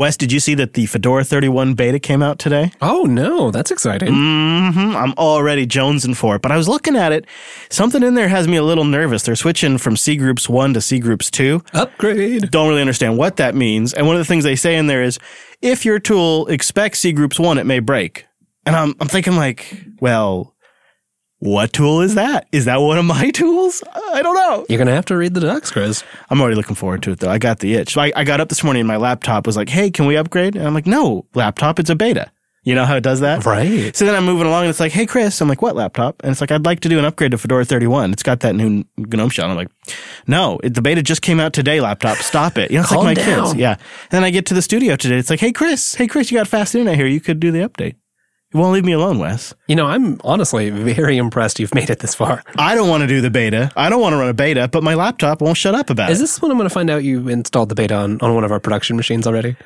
Wes, did you see that the Fedora 31 beta came out today? Oh no, that's exciting. Mm-hmm. I'm already jonesing for it. But I was looking at it. Something in there has me a little nervous. They're switching from cgroups 1 to cgroups 2. Upgrade. Don't really understand what that means. And one of the things they say in there is if your tool expects cgroups 1, it may break. And I'm, I'm thinking like, well, what tool is that? Is that one of my tools? Uh, I don't know. You're gonna have to read the docs, Chris. I'm already looking forward to it though. I got the itch. So I, I got up this morning and my laptop was like, hey, can we upgrade? And I'm like, no, laptop, it's a beta. You know how it does that? Right. So then I'm moving along and it's like, hey, Chris. I'm like, what laptop? And it's like, I'd like to do an upgrade to Fedora 31. It's got that new GNOME shell. And I'm like, no, it, the beta just came out today, laptop. Stop it. You know, it's like my down. kids. Yeah. And then I get to the studio today. It's like, hey, Chris. Hey, Chris, you got fast internet here. You could do the update. You won't leave me alone, Wes. You know, I'm honestly very impressed you've made it this far. I don't want to do the beta. I don't want to run a beta, but my laptop won't shut up about Is it this when I'm gonna find out you installed the beta on, on one of our production machines already?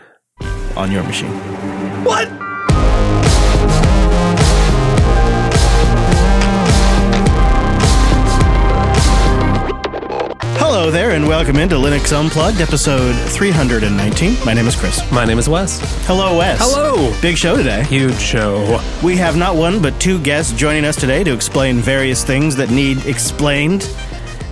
on your machine. What? Hello there, and welcome into Linux Unplugged, episode 319. My name is Chris. My name is Wes. Hello, Wes. Hello. Big show today. Huge show. We have not one, but two guests joining us today to explain various things that need explained.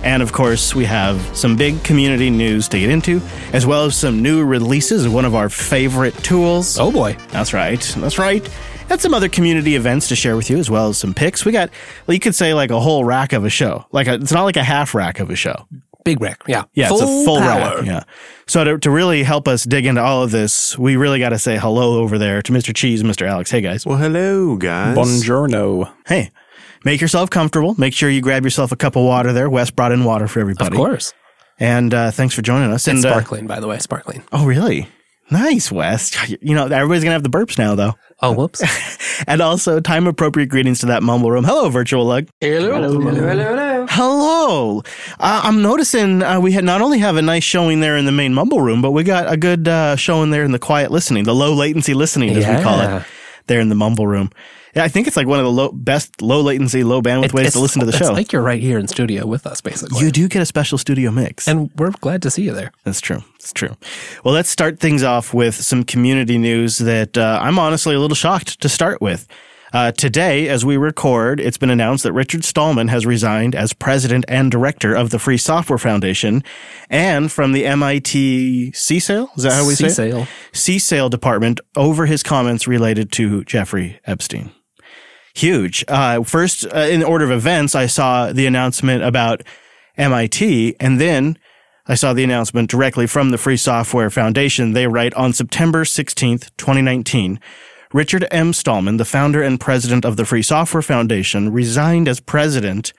And of course, we have some big community news to get into, as well as some new releases of one of our favorite tools. Oh boy. That's right. That's right. And some other community events to share with you, as well as some picks. We got, well, you could say like a whole rack of a show. Like a, it's not like a half rack of a show. Big wreck. Yeah. Yeah, it's a full power. rack. Yeah. So to, to really help us dig into all of this, we really got to say hello over there to Mr. Cheese, Mr. Alex. Hey guys. Well, hello, guys. Buongiorno. Hey, make yourself comfortable. Make sure you grab yourself a cup of water there. Wes brought in water for everybody. Of course. And uh, thanks for joining us. It's and, uh, sparkling, by the way. Sparkling. oh, really? Nice, Wes. You know, everybody's going to have the burps now, though. Oh, whoops. And also, time appropriate greetings to that mumble room. Hello, virtual lug. Hello. Hello, hello, hello. hello. Uh, I'm noticing uh, we had not only have a nice showing there in the main mumble room, but we got a good uh, showing there in the quiet listening, the low latency listening, as we call it, there in the mumble room. Yeah, I think it's like one of the low, best low latency, low bandwidth ways to listen to the show. like you're right here in studio with us, basically. you do get a special studio mix. and we're glad to see you there. That's true. That's true. Well, let's start things off with some community news that uh, I'm honestly a little shocked to start with. Uh, today, as we record, it's been announced that Richard Stallman has resigned as president and director of the Free Software Foundation and from the MIT CSAIL. Is that how we say it? CSAIL department over his comments related to Jeffrey Epstein. Huge. Uh, first, uh, in order of events, I saw the announcement about MIT, and then I saw the announcement directly from the Free Software Foundation. They write on September 16th, 2019, Richard M. Stallman, the founder and president of the Free Software Foundation, resigned as president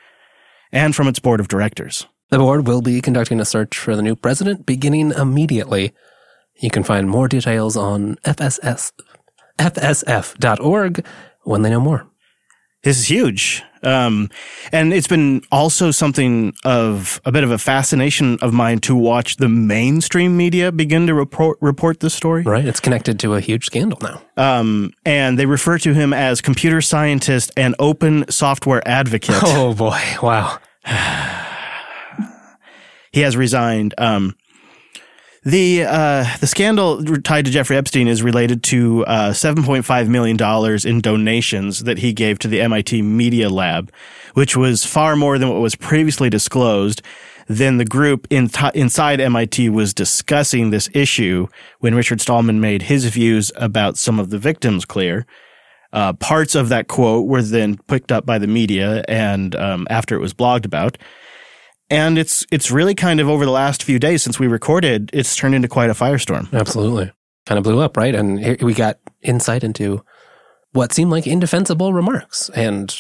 and from its board of directors. The board will be conducting a search for the new president beginning immediately. You can find more details on FSF, fsf.org when they know more. This is huge. Um, and it's been also something of a bit of a fascination of mine to watch the mainstream media begin to report, report this story. Right? It's connected to a huge scandal now. Um, and they refer to him as computer scientist and open software advocate. Oh boy. Wow. He has resigned. Um, the uh, the scandal tied to Jeffrey Epstein is related to uh, seven point five million dollars in donations that he gave to the MIT Media Lab, which was far more than what was previously disclosed. Then the group in inside MIT was discussing this issue when Richard Stallman made his views about some of the victims clear. Uh, parts of that quote were then picked up by the media, and um, after it was blogged about, and it's it's really kind of over the last few days since we recorded, it's turned into quite a firestorm. Absolutely. Kind of blew up, right? And here we got insight into what seemed like indefensible remarks. And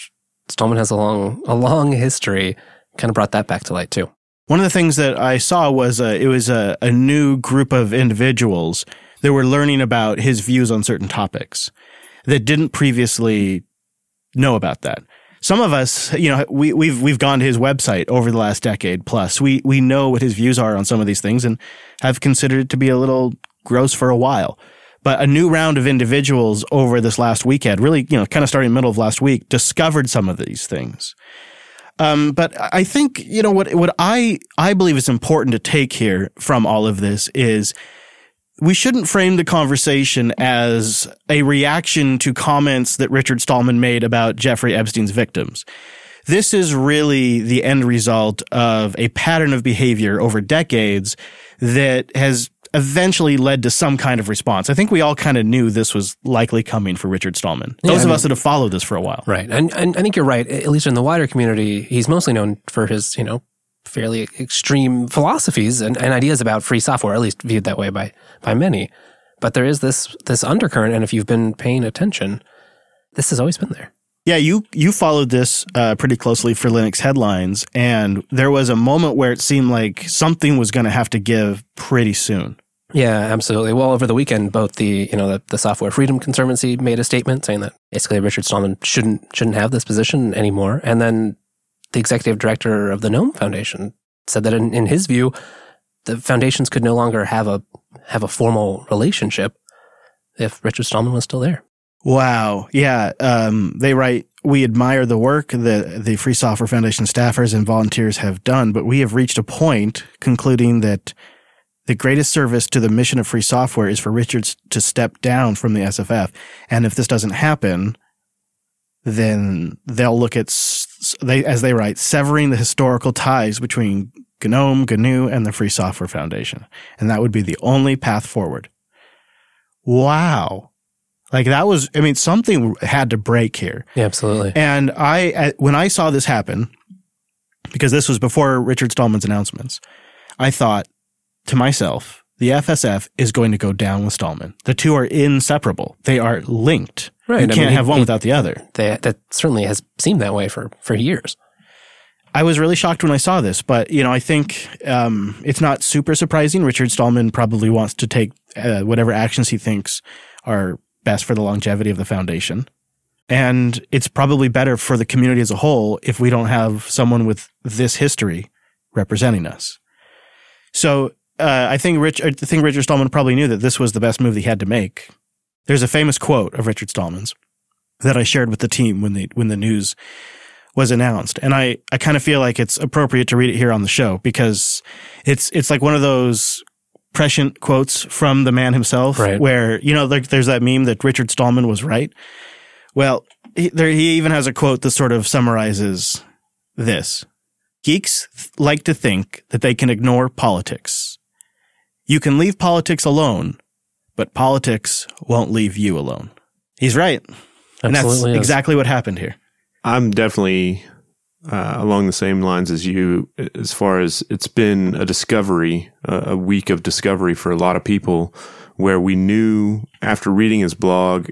Stallman has a long, a long history. Kind of brought that back to light too. One of the things that I saw was uh, it was a, a new group of individuals that were learning about his views on certain topics that didn't previously know about that. Some of us, you know, we, we've we've gone to his website over the last decade plus. We we know what his views are on some of these things and have considered it to be a little gross for a while. But a new round of individuals over this last weekend, really, you know, kind of starting middle of last week, discovered some of these things. Um, but I think you know what what I I believe is important to take here from all of this is we shouldn't frame the conversation as a reaction to comments that Richard Stallman made about Jeffrey Epstein's victims. This is really the end result of a pattern of behavior over decades that has eventually led to some kind of response. I think we all kind of knew this was likely coming for Richard Stallman. Those Yeah, of mean- us that have followed this for a while. Right. And, and I think you're right. At least in the wider community, he's mostly known for his, you know, fairly extreme philosophies and, and ideas about free software, at least viewed that way by, by many. But there is this, this undercurrent. And if you've been paying attention, this has always been there. Yeah, you you followed this uh, pretty closely for Linux headlines, and there was a moment where it seemed like something was going to have to give pretty soon. Yeah, absolutely. Well, over the weekend, both the you know the, the Software Freedom Conservancy made a statement saying that basically Richard Stallman shouldn't shouldn't have this position anymore, and then the executive director of the GNOME Foundation said that in, in his view, the foundations could no longer have a have a formal relationship if Richard Stallman was still there. Wow. Yeah. Um, they write, we admire the work that the Free Software Foundation staffers and volunteers have done, but we have reached a point concluding that the greatest service to the mission of free software is for Richards to step down from the SFF. And if this doesn't happen, then they'll look at, they, as they write, severing the historical ties between GNOME, GNU, and the Free Software Foundation. And that would be the only path forward. Wow. Like that was, I mean, something had to break here. Yeah, absolutely. And I, when I saw this happen, because this was before Richard Stallman's announcements, I thought to myself, the FSF is going to go down with Stallman. The two are inseparable. They are linked. Right. You I can't mean, have one without the other. They, that certainly has seemed that way for for years. I was really shocked when I saw this, but you know, I think um, it's not super surprising. Richard Stallman probably wants to take uh, whatever actions he thinks are best for the longevity of the foundation, and it's probably better for the community as a whole if we don't have someone with this history representing us. So uh, I think Rich, I think Richard Stallman probably knew that this was the best move he had to make. There's a famous quote of Richard Stallman's that I shared with the team when the when the news was announced. And I, I kind of feel like it's appropriate to read it here on the show because it's, it's like one of those prescient quotes from the man himself Right. where, you know, like there's that meme that Richard Stallman was right. Well, he, there, he even has a quote that sort of summarizes this. Geeks th- like to think that they can ignore politics. You can leave politics alone, but politics won't leave you alone. He's right. And that's is. exactly what happened here. I'm definitely uh, along the same lines as you, as far as it's been a discovery, a a week of discovery for a lot of people, where we knew after reading his blog,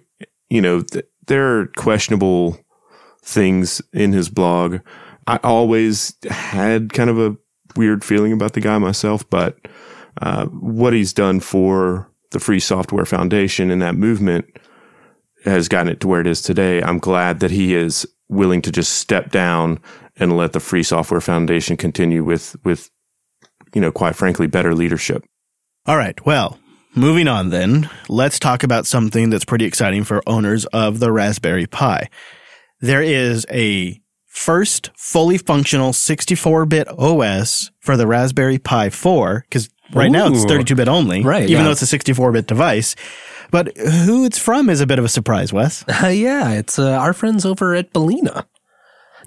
you know, th- there are questionable things in his blog. I always had kind of a weird feeling about the guy myself, but uh, what he's done for the Free Software Foundation and that movement has gotten it to where it is today. I'm glad that he is willing to just step down and let the Free Software Foundation continue with with you know, quite frankly, better leadership. All right. Well, moving on then, let's talk about something that's pretty exciting for owners of the Raspberry Pi. There is a first fully functional 64-bit OS for the Raspberry Pi 4 because right now it's 32-bit only, Right, even yeah. though it's a 64-bit device. But who it's from is a bit of a surprise, Wes. Uh, yeah, it's uh, our friends over at Balena.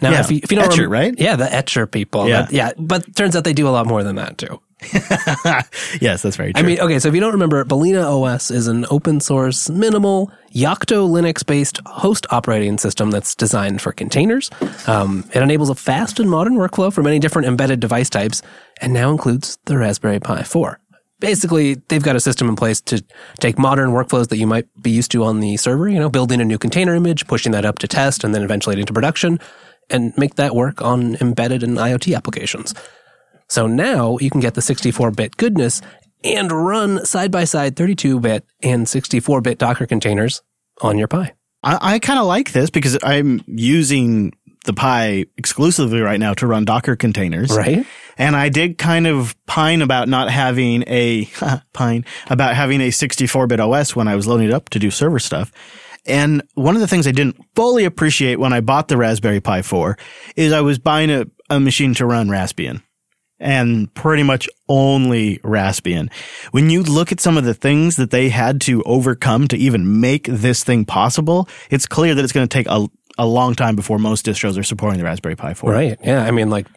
Now, Yeah, if you, if you don't Etcher, remem- right? Yeah, the Etcher people. Yeah. That- yeah. But turns out they do a lot more than that too. yes, that's very true. I mean, okay, so if you don't remember, Balena OS is an open source, minimal, Yocto Linux based host operating system that's designed for containers. Um, it enables a fast and modern workflow for many different embedded device types and now includes the Raspberry Pi 4. Basically, they've got a system in place to take modern workflows that you might be used to on the server, you know, building a new container image, pushing that up to test, and then eventually into production, and make that work on embedded and IoT applications. So now you can get the 64 bit goodness and run side by side 32 bit and 64 bit Docker containers on your Pi. I, I kind of like this because I'm using the Pi exclusively right now to run Docker containers. Right? And I did kind of pine about not having a pine about having a 64-bit OS when I was loading it up to do server stuff. And one of the things I didn't fully appreciate when I bought the Raspberry Pi 4 is I was buying a, a machine to run Raspbian. and pretty much only Raspbian. When you look at some of the things that they had to overcome to even make this thing possible, it's clear that it's going to take a, a long time before most distros are supporting the Raspberry Pi 4. Right. Yeah. I mean, like,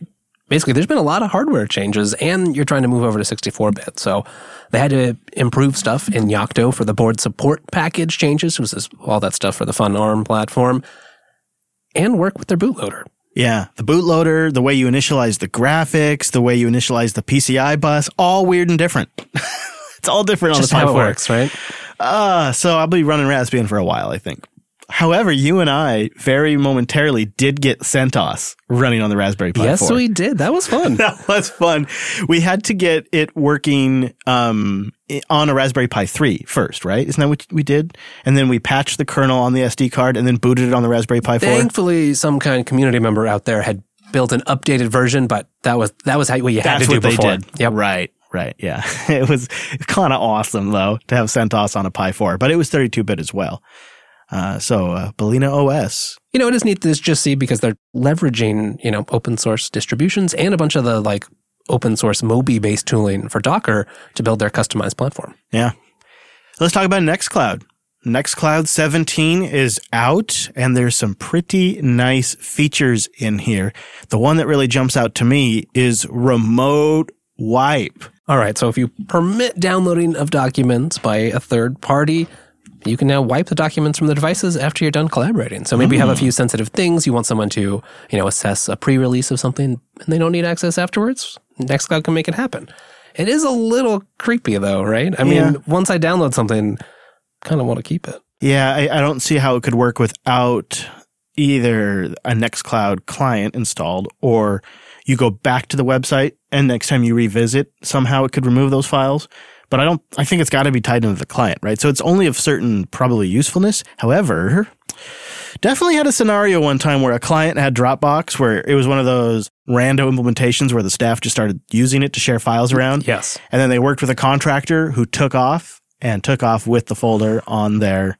basically, there's been a lot of hardware changes, and you're trying to move over to 64 bit. So they had to improve stuff in Yocto for the board support package changes, which is all that stuff for the Fun ARM platform, and work with their bootloader. Yeah, the bootloader, the way you initialize the graphics, the way you initialize the PCI bus, all weird and different. it's all different Just on the Pi how it works, right? Uh, so I'll be running Raspbian for a while, I think. However, you and I very momentarily did get CentOS running on the Raspberry Pi Yes, 4. we did. That was fun. that was fun. We had to get it working um, on a Raspberry Pi 3 first, right? Isn't that what we did? And then we patched the kernel on the SD card and then booted it on the Raspberry Pi 4. Thankfully, some kind of community member out there had built an updated version, but that was that was how what you had That's to do what they before. did. Yep. Right. Right. Yeah. It was kind of awesome though to have CentOS on a Pi 4, but it was 32 bit as well. Uh, so uh, Balena OS. You know, it is neat to just see because they're leveraging, you know, open source distributions and a bunch of the like open source Moby based tooling for Docker to build their customized platform. Yeah. Let's talk about Nextcloud. Nextcloud 17 is out and there's some pretty nice features in here. The one that really jumps out to me is remote wipe. All right. So if you permit downloading of documents by a third party, you can now wipe the documents from the devices after you're done collaborating. So maybe you have a hmm. few sensitive things. You want someone to, you know, assess a pre-release of something and they don't need access afterwards. Nextcloud can make it happen. It is a little creepy though, right? I Yeah. mean, once I download something, kind of want to keep it. Yeah, I, I don't see how it could work without either a Nextcloud client installed or you go back to the website and next time you revisit, somehow it could remove those files. But I don't, I think it's got to be tied into the client, right? So it's only of certain probably usefulness. However, definitely had a scenario one time where a client had Dropbox where it was one of those rando implementations where the staff just started using it to share files around. Yes. And then they worked with a contractor who took off and took off with the folder on their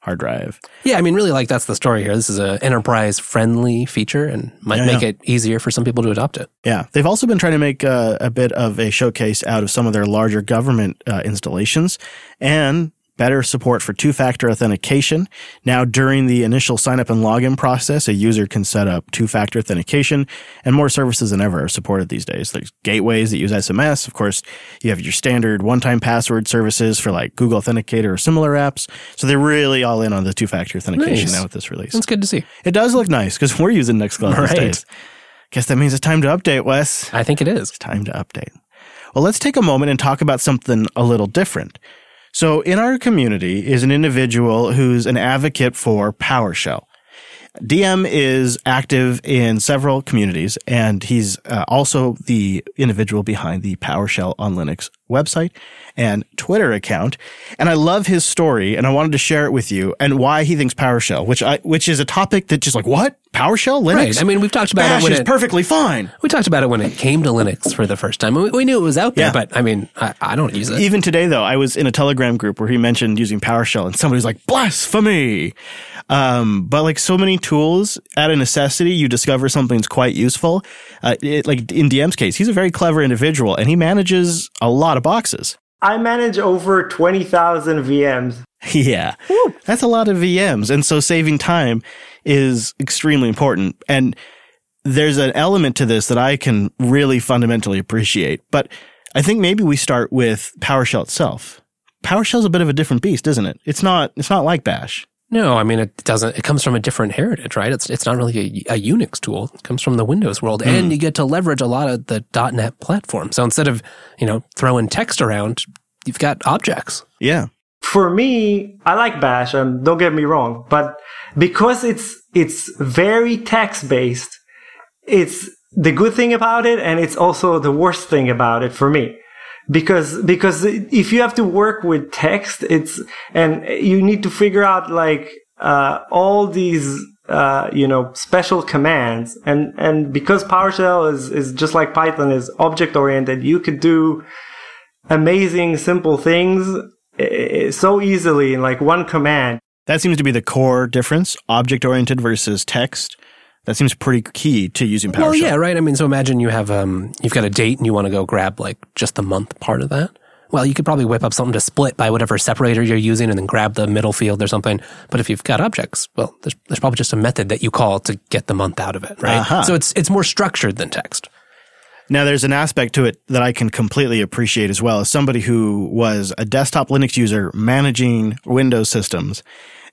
hard drive. Yeah, I mean, really, like that's the story here. This is an enterprise friendly feature and might Yeah, make yeah. it easier for some people to adopt it. Yeah. They've also been trying to make uh, a bit of a showcase out of some of their larger government uh, installations and better support for two factor authentication. Now, during the initial sign up and login process, a user can set up two factor authentication and more services than ever are supported these days. There's gateways that use SMS. Of course, you have your standard one time password services for like Google Authenticator or similar apps. So they're really all in on the two factor authentication Nice. now with this release. It's good to see. It does look nice because we're using Nextcloud these days. Guess that means it's time to update, Wes. I think it is. it is. Time to update. Well, let's take a moment and talk about something a little different. So, in our community is an individual who's an advocate for PowerShell. DM is active in several communities, and he's uh, also the individual behind the PowerShell on Linux website and Twitter account. And I love his story, and I wanted to share it with you and why he thinks PowerShell, which I which is a topic that just like what PowerShell Linux. Right. I mean, we've talked about Bash it when is it, perfectly fine. we talked about it when it came to Linux for the first time. We, we knew it was out there, Yeah. but I mean, I, I don't use it. Even today, though, I was in a Telegram group where he mentioned using PowerShell, and somebody's like, blasphemy. Um, but like so many tools, out of necessity, you discover something's quite useful. Uh, it, like in DM's case, he's a very clever individual, and he manages a lot of boxes. I manage over 20,000 VMs. Yeah. That's a lot of VMs. And so saving time is extremely important. And there's an element to this that I can really fundamentally appreciate. But I think maybe we start with PowerShell itself. PowerShell's a bit of a different beast, isn't it? It's not it's not like Bash. No, I mean it doesn't. It comes from a different heritage, right? It's it's not really a, a Unix tool. It comes from the Windows world, and hmm. you get to leverage a lot of the .NET platform. So instead of you know throwing text around, you've got objects. Yeah. For me, I like Bash, and don't get me wrong, but because it's it's very text based, it's the good thing about it, and it's also the worst thing about it for me. Because because if you have to work with text, it's and you need to figure out like uh, all these uh, you know special commands, and and because PowerShell is is just like Python is object oriented, you could do amazing simple things eh, so easily in like one command. That seems to be the core difference, object oriented versus text. That seems pretty key to using PowerShell. Well, yeah, right. I mean, so imagine you have um, you've got a date and you want to go grab like just the month part of that. Well, you could probably whip up something to split by whatever separator you're using and then grab the middle field or something. But if you've got objects, well, there's, there's probably just a method that you call to get the month out of it, right? Uh-huh. So it's it's more structured than text. Now, there's an aspect to it that I can completely appreciate as well as somebody who was a desktop Linux user managing Windows systems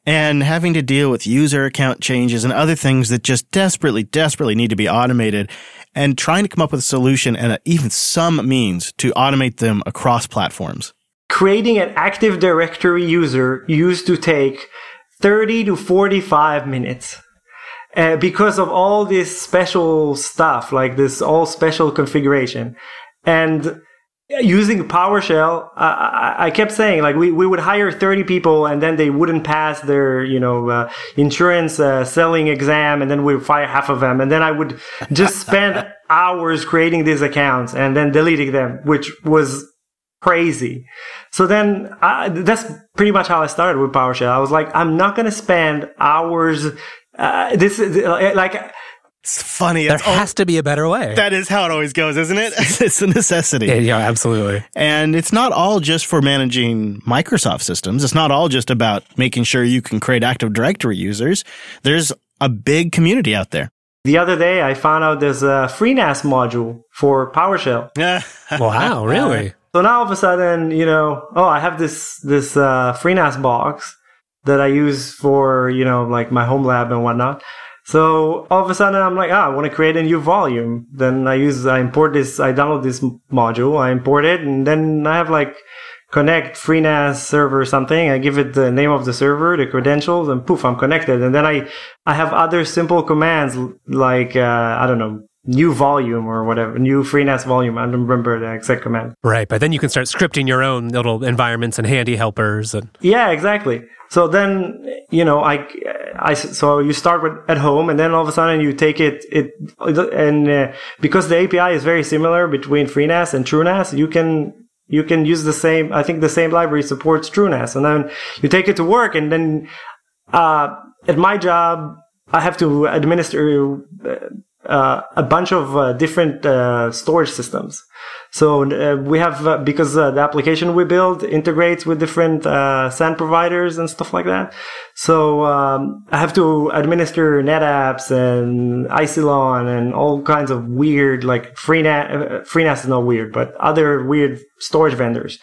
and having to deal with user account changes and other things that just desperately, desperately need to be automated and trying to come up with a solution and even some means to automate them across platforms. Creating an Active Directory user used to take 30 to 45 minutes. Uh, because of all this special stuff, like this all special configuration. And using PowerShell, I, I kept saying like we, we would hire 30 people and then they wouldn't pass their, you know, uh, insurance uh, selling exam and then we'd fire half of them. And then I would just spend hours creating these accounts and then deleting them, which was crazy. So then I, that's pretty much how I started with PowerShell. I was like, I'm not going to spend hours. Uh, this is like, It's funny. There It's all- has to be a better way. that is how it always goes, isn't it? it's a necessity. yeah, yeah, absolutely. And it's not all just for managing Microsoft systems. It's not all just about making sure you can create Active Directory users. There's a big community out there. the other day I found out there's a FreeNAS module for PowerShell. Yeah. Wow, really? So now all of a sudden, you know, oh, I have this this uh, FreeNAS box that I use for you know like my home lab and whatnot. So all of a sudden, I'm like, ah, I want to create a new volume. Then I use, I import this, I download this module, I import it, and then I have like connect FreeNAS server something. I give it the name of the server, the credentials, and poof, I'm connected. And then I I have other simple commands like uh, I don't know, new volume or whatever, new FreeNAS volume. I don't remember the exact command. Right, but then you can start scripting your own little environments and handy helpers and Yeah, exactly. So then, you know, I, I, so you start with at home and then all of a sudden you take it, it, and uh, because the API is very similar between FreeNAS and TrueNAS, you can, you can use the same, I think the same library supports TrueNAS and then you take it to work and then, uh, at my job, I have to administer uh, a bunch of uh, different uh, storage systems. So uh, we have uh, because uh, the application we build integrates with different SAN providers and stuff like that. So um, I have to administer NetApps and Isilon and all kinds of weird like FreeNAS. FreeNAS is not weird, but other weird storage vendors.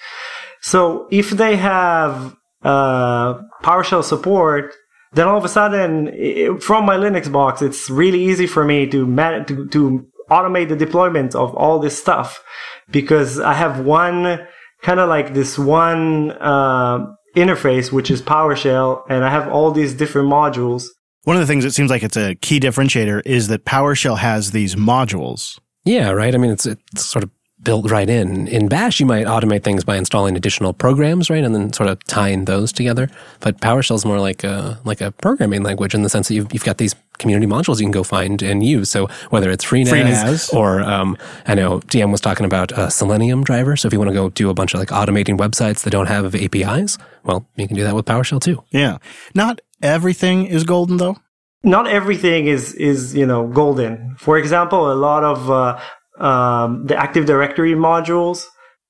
So if they have PowerShell support, then all of a sudden, i from my Linux box, it's really easy for me to man- to, to automate the deployment of all this stuff because I have one kind of like this one uh, interface, which is PowerShell, and I have all these different modules. One of the things that seems like it's a key differentiator is that PowerShell has these modules. Yeah, right. I mean, it's it's sort of built right in. In Bash, you might automate things by installing additional programs, right, and then sort of tying those together. But PowerShell is more like a like a programming language in the sense that you've you've got these community modules you can go find and use. So whether it's FreeNAS, FreeNAS. or um, I know DM was talking about a Selenium driver. So if you want to go do a bunch of like automating websites that don't have APIs, well, you can do that with PowerShell too. Yeah. Not everything is golden though. Not everything is is you know golden. For example, a lot of uh, um, the Active Directory modules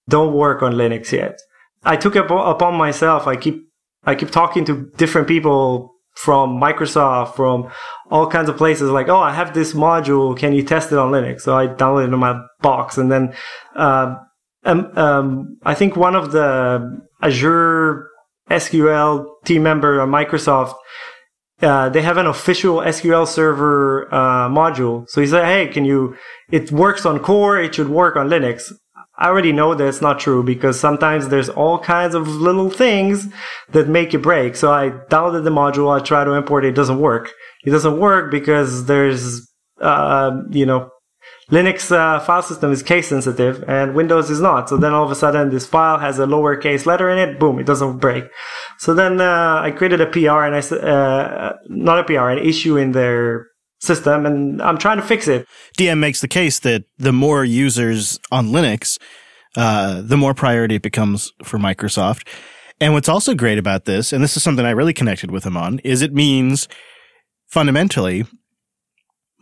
don't work on Linux yet. I took it upon myself. I keep I keep talking to different people from Microsoft, from all kinds of places. Like, oh, I have this module. Can you test it on Linux? So I downloaded it on my box, and then uh, um, um, I think one of the Azure SQL team member on Microsoft uh, they have an official SQL Server uh, module. So he said, "Hey, can you? It works on Core. It should work on Linux." I already know that's not true because sometimes there's all kinds of little things that make it break. So I downloaded the module. I try to import it. It doesn't work. It doesn't work because there's, uh, you know, Linux uh, file system is case sensitive and Windows is not. So then all of a sudden this file has a lowercase letter in it. Boom, it doesn't break. So then uh, I created a PR and I uh, not a PR, an issue in their system, and I'm trying to fix it. DM makes the case that the more users on Linux, uh, the more priority it becomes for Microsoft. And what's also great about this, and this is something I really connected with him on, is it means fundamentally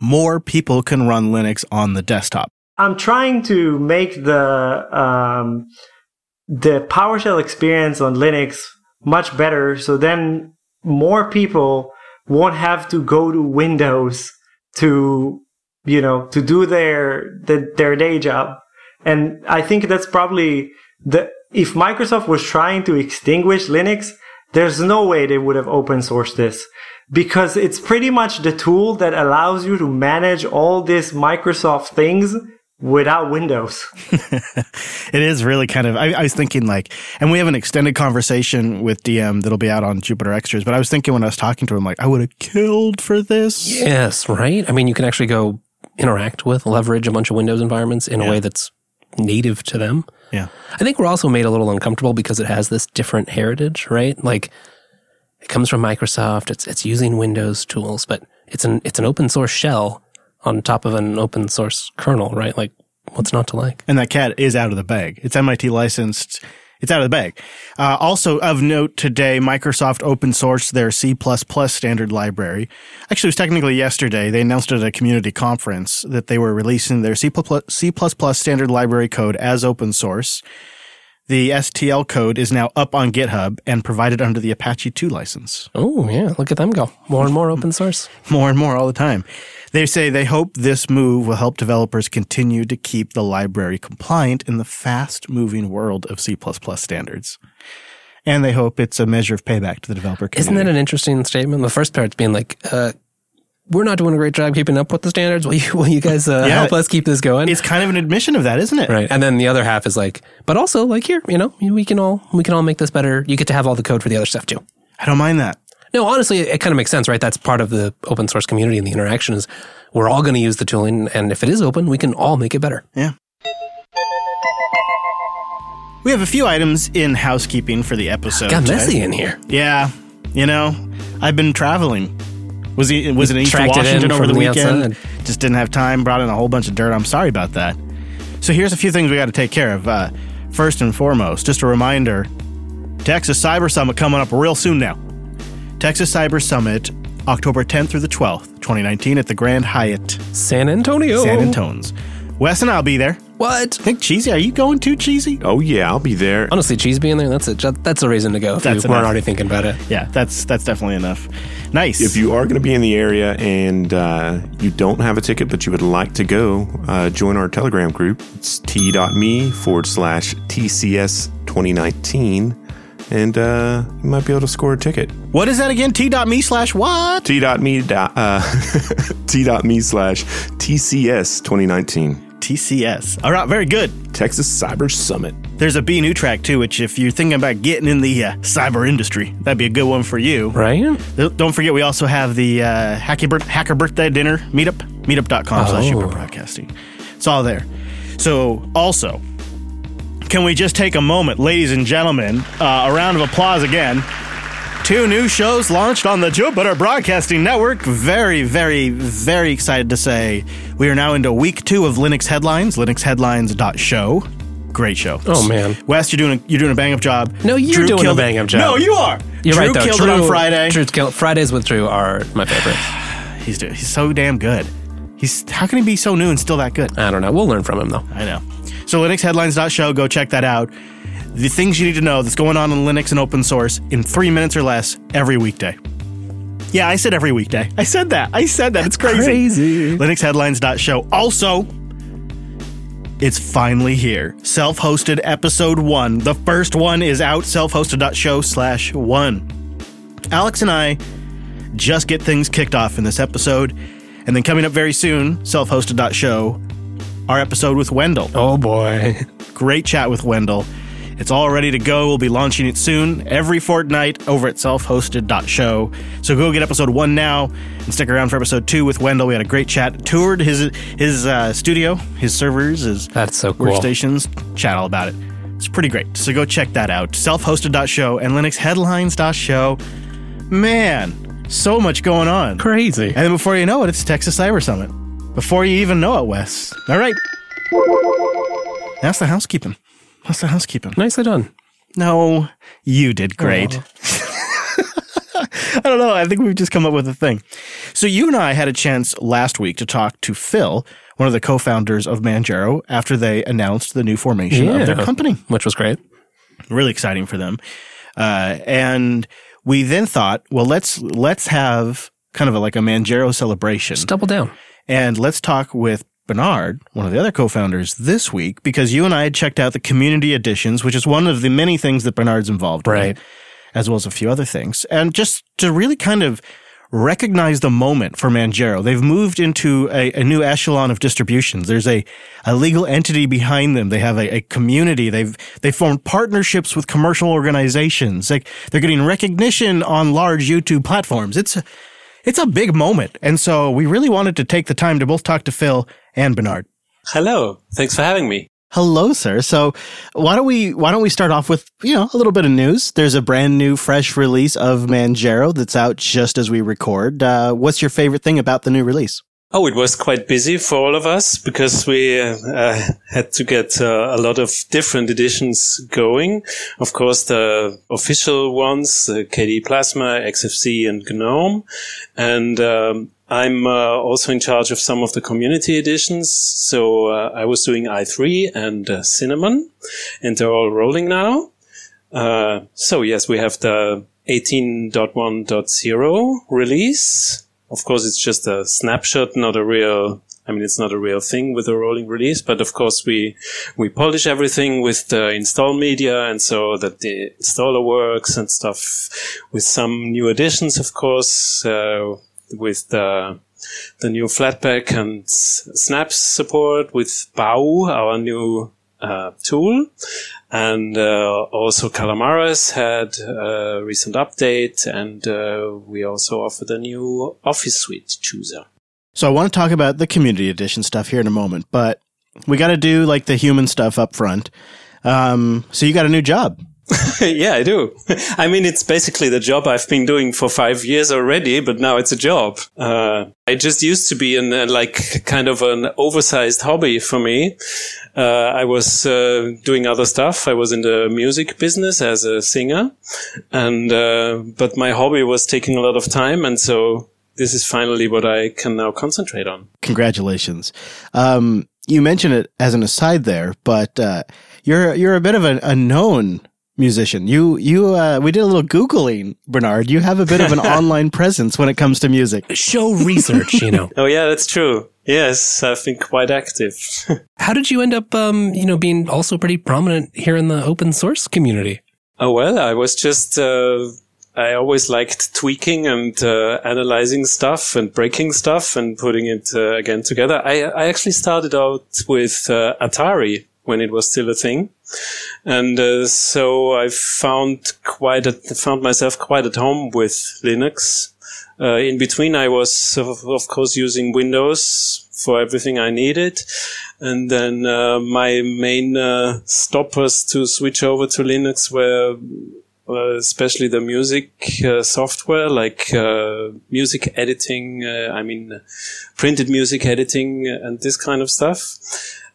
more people can run Linux on the desktop. I'm trying to make the um, the PowerShell experience on Linux much better, so then more people won't have to go to Windows to you know to do their the, their day job. And I think that's probably the if Microsoft was trying to extinguish Linux, there's no way they would have open sourced this because it's pretty much the tool that allows you to manage all these Microsoft things without Windows. it is really kind of. I, I, was thinking like, and we have an extended conversation with DM that'll be out on Jupiter Extras. But I was thinking when I was talking to him, like, I would have killed for this. Yes, right. I mean, you can actually go interact with, leverage a bunch of Windows environments in yeah. a way that's native to them. Yeah. I think we're also made a little uncomfortable because it has this different heritage, right? Like it comes from Microsoft. It's it's using Windows tools, but it's an it's an open source shell on top of an open source kernel, right? Like what's not to like? And that cat is out of the bag. It's MIT licensed it's out of the bag. Uh, also of note today, Microsoft open sourced their C++ standard library. Actually, it was technically yesterday. They announced at a community conference that they were releasing their C++, C++ standard library code as open source. The STL code is now up on GitHub and provided under the Apache 2 license. Oh, yeah. Look at them go. More and more open source. more and more all the time. They say they hope this move will help developers continue to keep the library compliant in the fast moving world of C standards. And they hope it's a measure of payback to the developer community. Isn't that an interesting statement? The first part's being like, uh, we're not doing a great job keeping up with the standards. Will you, will you guys uh, yeah, help us keep this going? It's kind of an admission of that, isn't it? Right. And then the other half is like, but also like here, you know, we can all we can all make this better. You get to have all the code for the other stuff too. I don't mind that. No, honestly, it kind of makes sense, right? That's part of the open source community and the interaction is we're all going to use the tooling. And if it is open, we can all make it better. Yeah. We have a few items in housekeeping for the episode. Got messy in here. Yeah. You know, I've been traveling. Was he was it in Washington over the, the weekend? Outside. Just didn't have time. Brought in a whole bunch of dirt. I'm sorry about that. So here's a few things we got to take care of. Uh, first and foremost, just a reminder: Texas Cyber Summit coming up real soon now. Texas Cyber Summit, October 10th through the 12th, 2019, at the Grand Hyatt, San Antonio. San Antonio's. Wes and I'll be there. What? Think cheesy? Are you going too cheesy? Oh yeah, I'll be there. Honestly, cheese being there, that's a that's a reason to go. If that's you weren't already thinking about it. Yeah, that's that's definitely enough. Nice. If you are going to be in the area and uh, you don't have a ticket but you would like to go, uh, join our Telegram group. It's t.me forward slash TCS 2019 and uh, you might be able to score a ticket. What is that again? T.me slash what? T.me, uh, T.me slash TCS 2019. TCS. All right, very good. Texas Cyber Summit. There's a B new track too, which if you're thinking about getting in the uh, cyber industry, that'd be a good one for you. Right. Don't forget, we also have the uh, hacker, hacker birthday dinner meetup, meetup.com slash oh. broadcasting. It's all there. So also, can we just take a moment, ladies and gentlemen? Uh, a round of applause again. Two new shows launched on the Jupiter Broadcasting Network. Very, very, very excited to say we are now into week two of Linux Headlines, linuxheadlines.show. Great show. Oh man, Wes, you're doing a, you're doing a bang up job. No, you're Drew doing killed, a bang up job. No, you are. You're Drew right though. killed Drew, it on Friday. Drew killed, Fridays with Drew are my favorite. he's he's so damn good. He's how can he be so new and still that good? I don't know. We'll learn from him though. I know. So linuxheadlines.show, go check that out. The things you need to know that's going on in Linux and open source in three minutes or less every weekday. Yeah, I said every weekday. I said that. I said that. It's crazy. crazy. LinuxHeadlines.show. Also, it's finally here. Self-hosted episode one. The first one is out. Self-hosted.show slash one. Alex and I just get things kicked off in this episode. And then coming up very soon, self-hosted.show our episode with Wendell. Oh boy. Great chat with Wendell. It's all ready to go. We'll be launching it soon, every fortnight over at selfhosted.show. So go get episode one now and stick around for episode two with Wendell. We had a great chat. Toured his his uh, studio, his servers, his That's so cool. workstations. Chat all about it. It's pretty great. So go check that out. Selfhosted.show and linuxheadlines.show. Man, so much going on. Crazy. And then before you know it, it's Texas Cyber Summit before you even know it, Wes. All right. That's the housekeeping. That's the housekeeping. Nicely done. No, you did great. I don't know. I think we've just come up with a thing. So you and I had a chance last week to talk to Phil, one of the co-founders of Manjaro, after they announced the new formation of their company. which was great. Really exciting for them. Uh, and we then thought, well, let's let's have kind of a, like a Manjaro celebration. Just double down. And let's talk with Bernard, one of the other co-founders this week, because you and I had checked out the community editions, which is one of the many things that Bernard's involved in, Right. as well as a few other things. And just to really kind of recognize the moment for Manjaro. They've moved into a, a new echelon of distributions. There's a, a legal entity behind them. They have a, a community. They've they formed partnerships with commercial organizations. Like they're getting recognition on large YouTube platforms. It's it's a big moment. And so we really wanted to take the time to both talk to Phil and Bernard. Hello. Thanks for having me. Hello, sir. So why don't we why don't we start off with you know a little bit of news? There's a brand new, fresh release of Manjaro that's out just as we record. Uh, what's your favorite thing about the new release? Oh, it was quite busy for all of us because we uh, had to get uh, a lot of different editions going. Of course, the official ones, uh, KDE Plasma, XFC, and GNOME. And um, I'm uh, also in charge of some of the community editions. So uh, I was doing i3 and uh, Cinnamon, and they're all rolling now. So yes, we have the 18.1.0 release. Of course, it's just a snapshot, not a real. I mean, it's not a real thing with a rolling release, but of course we we polish everything with the install media, and so that the installer works and stuff. With some new additions, of course, uh, with the the new Flatpak and Snaps support with Bauh, our new uh, tool. And uh, also Calamares had a recent update, and uh, we also offered a new Office Suite chooser. So I want to talk about the community edition stuff here in a moment, but we got to do like the human stuff up front. Um, so you got a new job. yeah, I do. I mean, it's basically the job I've been doing for five years already, but now it's a job. Uh, I just used to be in uh, like kind of an oversized hobby for me. Uh, I was uh, doing other stuff. I was in the music business as a singer, and uh, but my hobby was taking a lot of time, and so this is finally what I can now concentrate on. Congratulations. Um, you mentioned it as an aside there, but uh, you're you're a bit of a, a known musician. You you uh, we did a little googling, Bernard. You have a bit of an online presence when it comes to music. Show research, you know. Oh yeah, that's true. Yes, I've been quite active. How did you end up, um, you know, being also pretty prominent here in the open source community? Oh well, I was just uh, I always liked tweaking and uh, analyzing stuff and breaking stuff and putting it uh, again together. I I actually started out with uh, Atari when it was still a thing, and uh, so I found quite at, found myself quite at home with Linux. Uh, in between, I was of, of course using Windows for everything I needed. And then uh, my main uh, stoppers to switch over to Linux were uh, especially the music uh, software like uh, music editing, uh, I mean, printed music editing and this kind of stuff.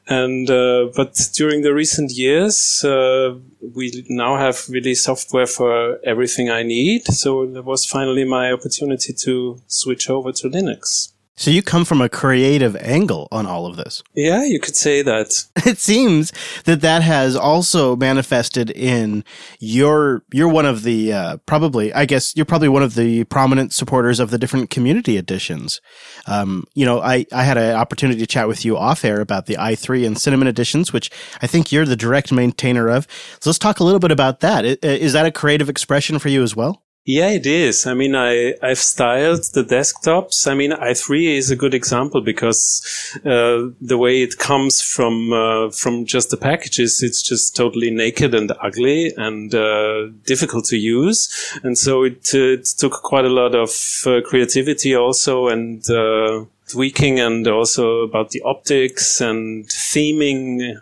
And uh, but during the recent years, uh, we now have really software for everything I need. So it was finally my opportunity to switch over to Linux. So you come from a creative angle on all of this. Yeah, you could say that. It seems that that has also manifested in your you're one of the uh, probably I guess you're probably one of the prominent supporters of the different community editions. Um, you know, I I had an opportunity to chat with you off air about the i3 and Cinnamon editions, which I think you're the direct maintainer of. So let's talk a little bit about that. Is that a creative expression for you as well? Yeah, it is. I mean, I, I've styled the desktops. I mean, i3 is a good example because, uh, the way it comes from, uh, from just the packages, it's just totally naked and ugly and, uh, difficult to use. And so it, it took quite a lot of uh, creativity also and, uh, tweaking and also about the optics and theming,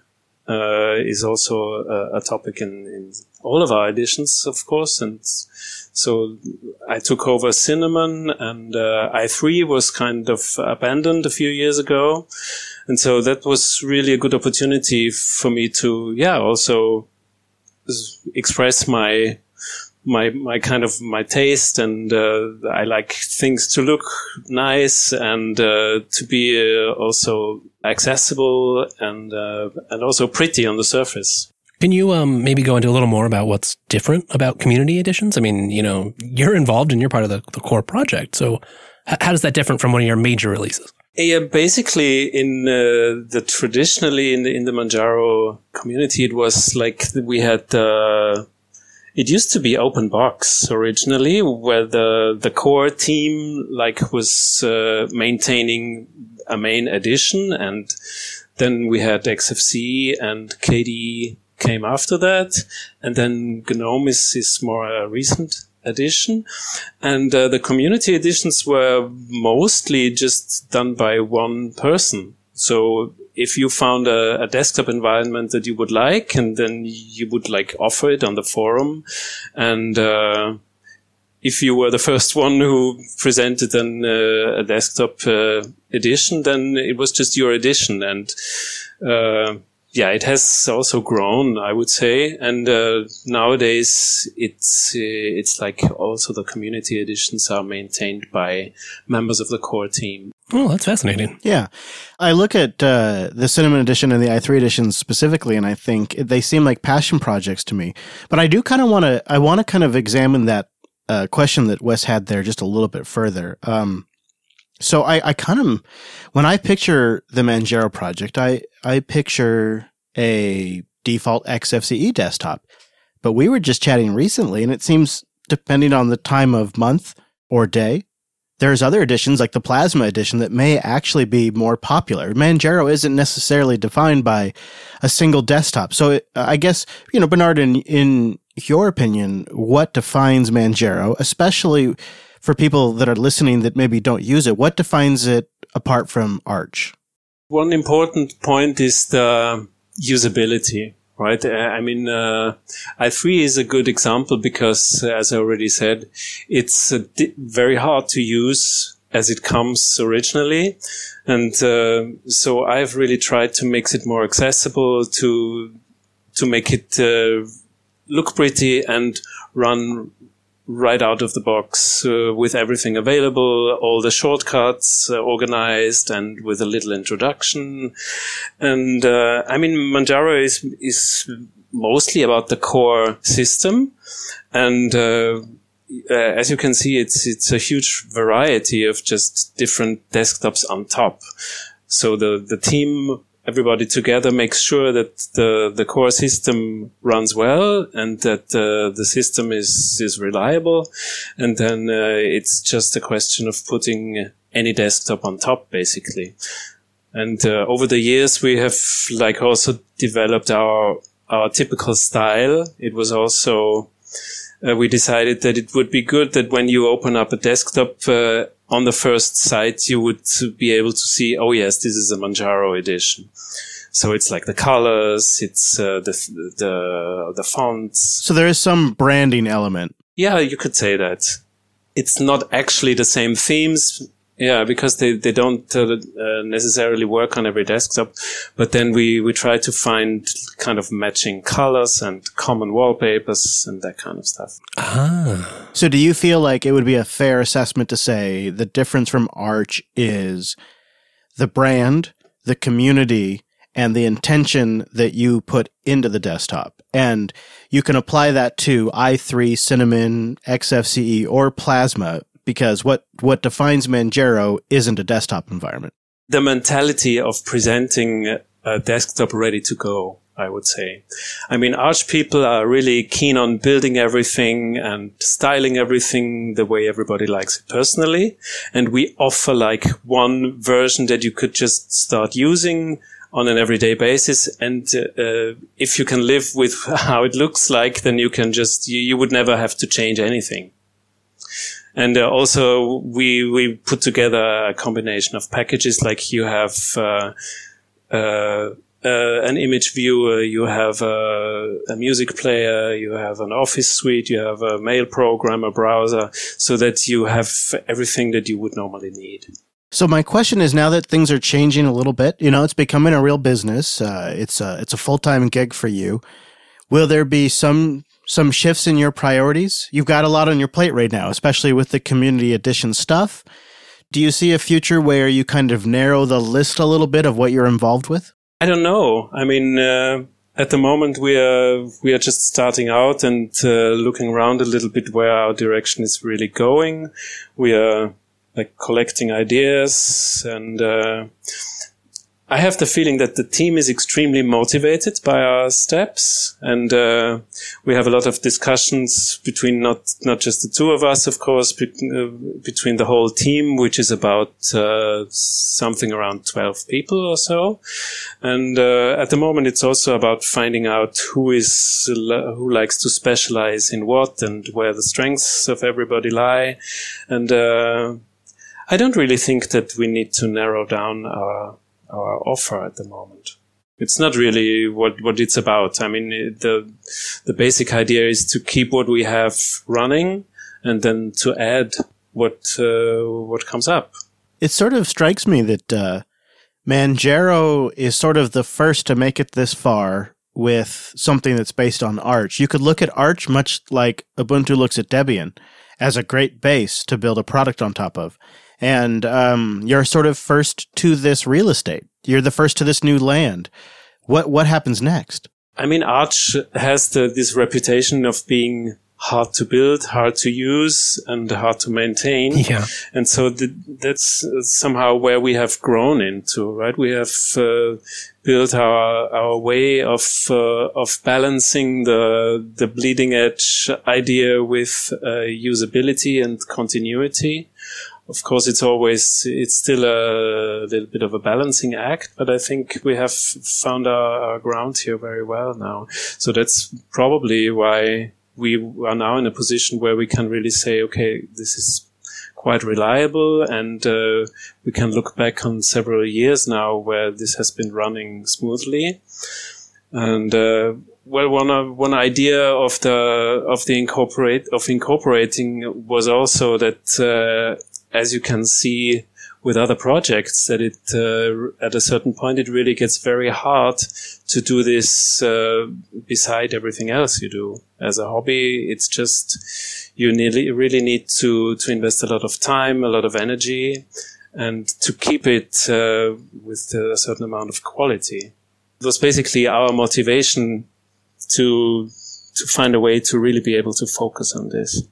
uh, is also a, a topic in, in all of our editions, of course. And, so I took over Cinnamon and uh, i3 was kind of abandoned a few years ago. And so that was really a good opportunity for me to, yeah, also express my, my my kind of my taste, and uh, I like things to look nice and uh, to be uh, also accessible and uh, and also pretty on the surface. Can you um, maybe go into a little more about what's different about community editions? I mean, you know, you're involved and you're part of the, the core project. So, h- how does that different from one of your major releases? Yeah, basically, in uh, the traditionally in the in the Manjaro community, it was like we had. Uh, it used to be open box originally, where the the core team like was uh, maintaining a main edition, and then we had XFC and KDE came after that, and then GNOME is, is more a recent edition, and uh, the community editions were mostly just done by one person. So if you found a, a, desktop environment that you would like, and then you would like offer it on the forum, and uh, if you were the first one who presented an, uh, a desktop uh, edition, then it was just your edition, and uh, yeah, it has also grown, I would say, and uh, nowadays it's uh, it's like also the community editions are maintained by members of the core team. Oh, that's fascinating. Yeah, I look at uh, the Cinnamon edition and the i3 editions specifically, and I think they seem like passion projects to me. But I do kind of want to I want to kind of examine that uh, question that Wes had there just a little bit further. Um, so I, I kind of, when I picture the Manjaro project, I, I picture a default XFCE desktop. But we were just chatting recently, and it seems, depending on the time of month or day, there's other editions like the Plasma edition that may actually be more popular. Manjaro isn't necessarily defined by a single desktop. So it, I guess, you know, Bernard, in, in your opinion, what defines Manjaro, especially for people that are listening that maybe don't use it, what defines it apart from Arch? One important point is the usability, right? I mean, uh, i3 is a good example because, as I already said, it's uh, di- very hard to use as it comes originally. And uh, so I've really tried to make it more accessible to to make it uh, look pretty and run right out of the box uh, with everything available, all the shortcuts uh, organized, and with a little introduction. And uh, I mean, Manjaro is is mostly about the core system, and uh, uh, as you can see, it's it's a huge variety of just different desktops on top. So the the team everybody together makes sure that the, the core system runs well and that uh, the system is, is reliable. And then uh, it's just a question of putting any desktop on top, basically. And uh, over the years, we have like also developed our, our typical style. It was also, uh, we decided that it would be good that when you open up a desktop, uh, on the first site, you would be able to see, oh yes, this is a Manjaro edition. So it's like the colors, it's uh, the the the fonts. So there is some branding element. Yeah, you could say that. It's not actually the same themes. Yeah, because they, they don't uh, uh, necessarily work on every desktop. But then we, we try to find kind of matching colors and common wallpapers and that kind of stuff. Ah. So do you feel like it would be a fair assessment to say the difference from Arch is the brand, the community, and the intention that you put into the desktop. And you can apply that to i3, Cinnamon, XFCE, or Plasma because what, what defines Manjaro isn't a desktop environment. The mentality of presenting a desktop ready to go, I would say. I mean, Arch people are really keen on building everything and styling everything the way everybody likes it personally. And we offer like one version that you could just start using on an everyday basis. And uh, if you can live with how it looks like, then you can just, you, you would never have to change anything. And uh, also we, we put together a combination of packages like you have, uh, uh, uh an image viewer, you have a, a, music player, you have an office suite, you have a mail program, a browser, so that you have everything that you would normally need. So my question is now that things are changing a little bit, you know, it's becoming a real business. Uh, it's a, it's a full-time gig for you. Will there be some some shifts in your priorities? You've got a lot on your plate right now, especially with the community edition stuff. Do you see a future where you kind of narrow the list a little bit of what you're involved with? I don't know. I mean, uh, at the moment we are we are just starting out and uh, looking around a little bit where our direction is really going. We are like collecting ideas and uh, I have the feeling that the team is extremely motivated by our steps, and uh, we have a lot of discussions between not not just the two of us, of course, be, uh, between the whole team, which is about uh, something around twelve people or so. And uh, at the moment, it's also about finding out who is who likes to specialize in what and where the strengths of everybody lie. And uh, I don't really think that we need to narrow down our our offer at the moment. It's not really what, what it's about. I mean, the, the basic idea is to keep what we have running and then to add what, uh, what comes up. It sort of strikes me that, uh, Manjaro is sort of the first to make it this far with something that's based on Arch. You could look at Arch much like Ubuntu looks at Debian as a great base to build a product on top of and um, you're sort of first to this real estate. You're the first to this new land. What what happens next? I mean, Arch has the, this reputation of being hard to build, hard to use, and hard to maintain. Yeah. And so the, that's somehow where we have grown into, right? We have uh, built our our way of uh, of balancing the the bleeding edge idea with uh, usability and continuity of course, it's always, it's still a little bit of a balancing act, but I think we have found our, our ground here very well now. So that's probably why we are now in a position where we can really say, okay, this is quite reliable and uh, we can look back on several years now where this has been running smoothly. And uh, well, one uh, one idea of the of the incorporate of incorporating was also that uh, as you can see with other projects that it uh, at a certain point it really gets very hard to do this uh, beside everything else you do. As a hobby it's just you nearly, really need to to invest a lot of time a lot of energy and to keep it uh, with a certain amount of quality. It was basically our motivation to to find a way to really be able to focus on this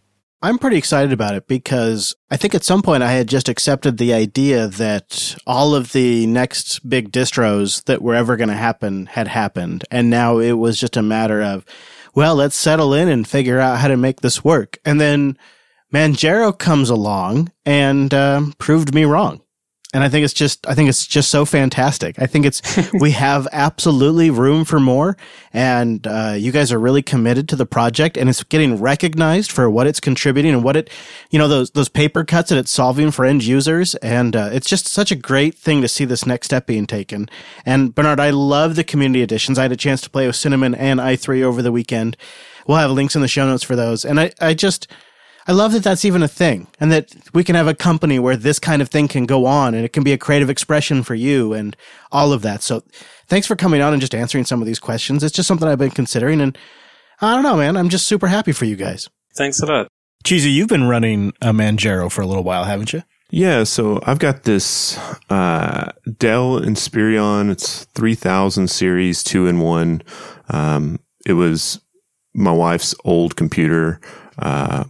I'm pretty excited about it because I think at some point I had just accepted the idea that all of the next big distros that were ever going to happen had happened. And now it was just a matter of, well, let's settle in and figure out how to make this work. And then Manjaro comes along and um, proved me wrong and I think it's just I think it's just so fantastic. I think it's we have absolutely room for more, and uh, you guys are really committed to the project, and it's getting recognized for what it's contributing and what it, you know, those those paper cuts that it's solving for end users, and uh, it's just such a great thing to see this next step being taken. And Bernard, I love the community editions. I had a chance to play with Cinnamon and i3 over the weekend. We'll have links in the show notes for those, and I I just I love that that's even a thing and that we can have a company where this kind of thing can go on and it can be a creative expression for you and all of that. So thanks for coming on and just answering some of these questions. It's just something I've been considering and I don't know, man. I'm just super happy for you guys. Thanks a lot. Cheesy, you've been running a Manjaro for a little while, haven't you? Yeah, so I've got this uh, Dell Inspiron. It's 3000 series, two in one. Um, it was my wife's old computer. Uh,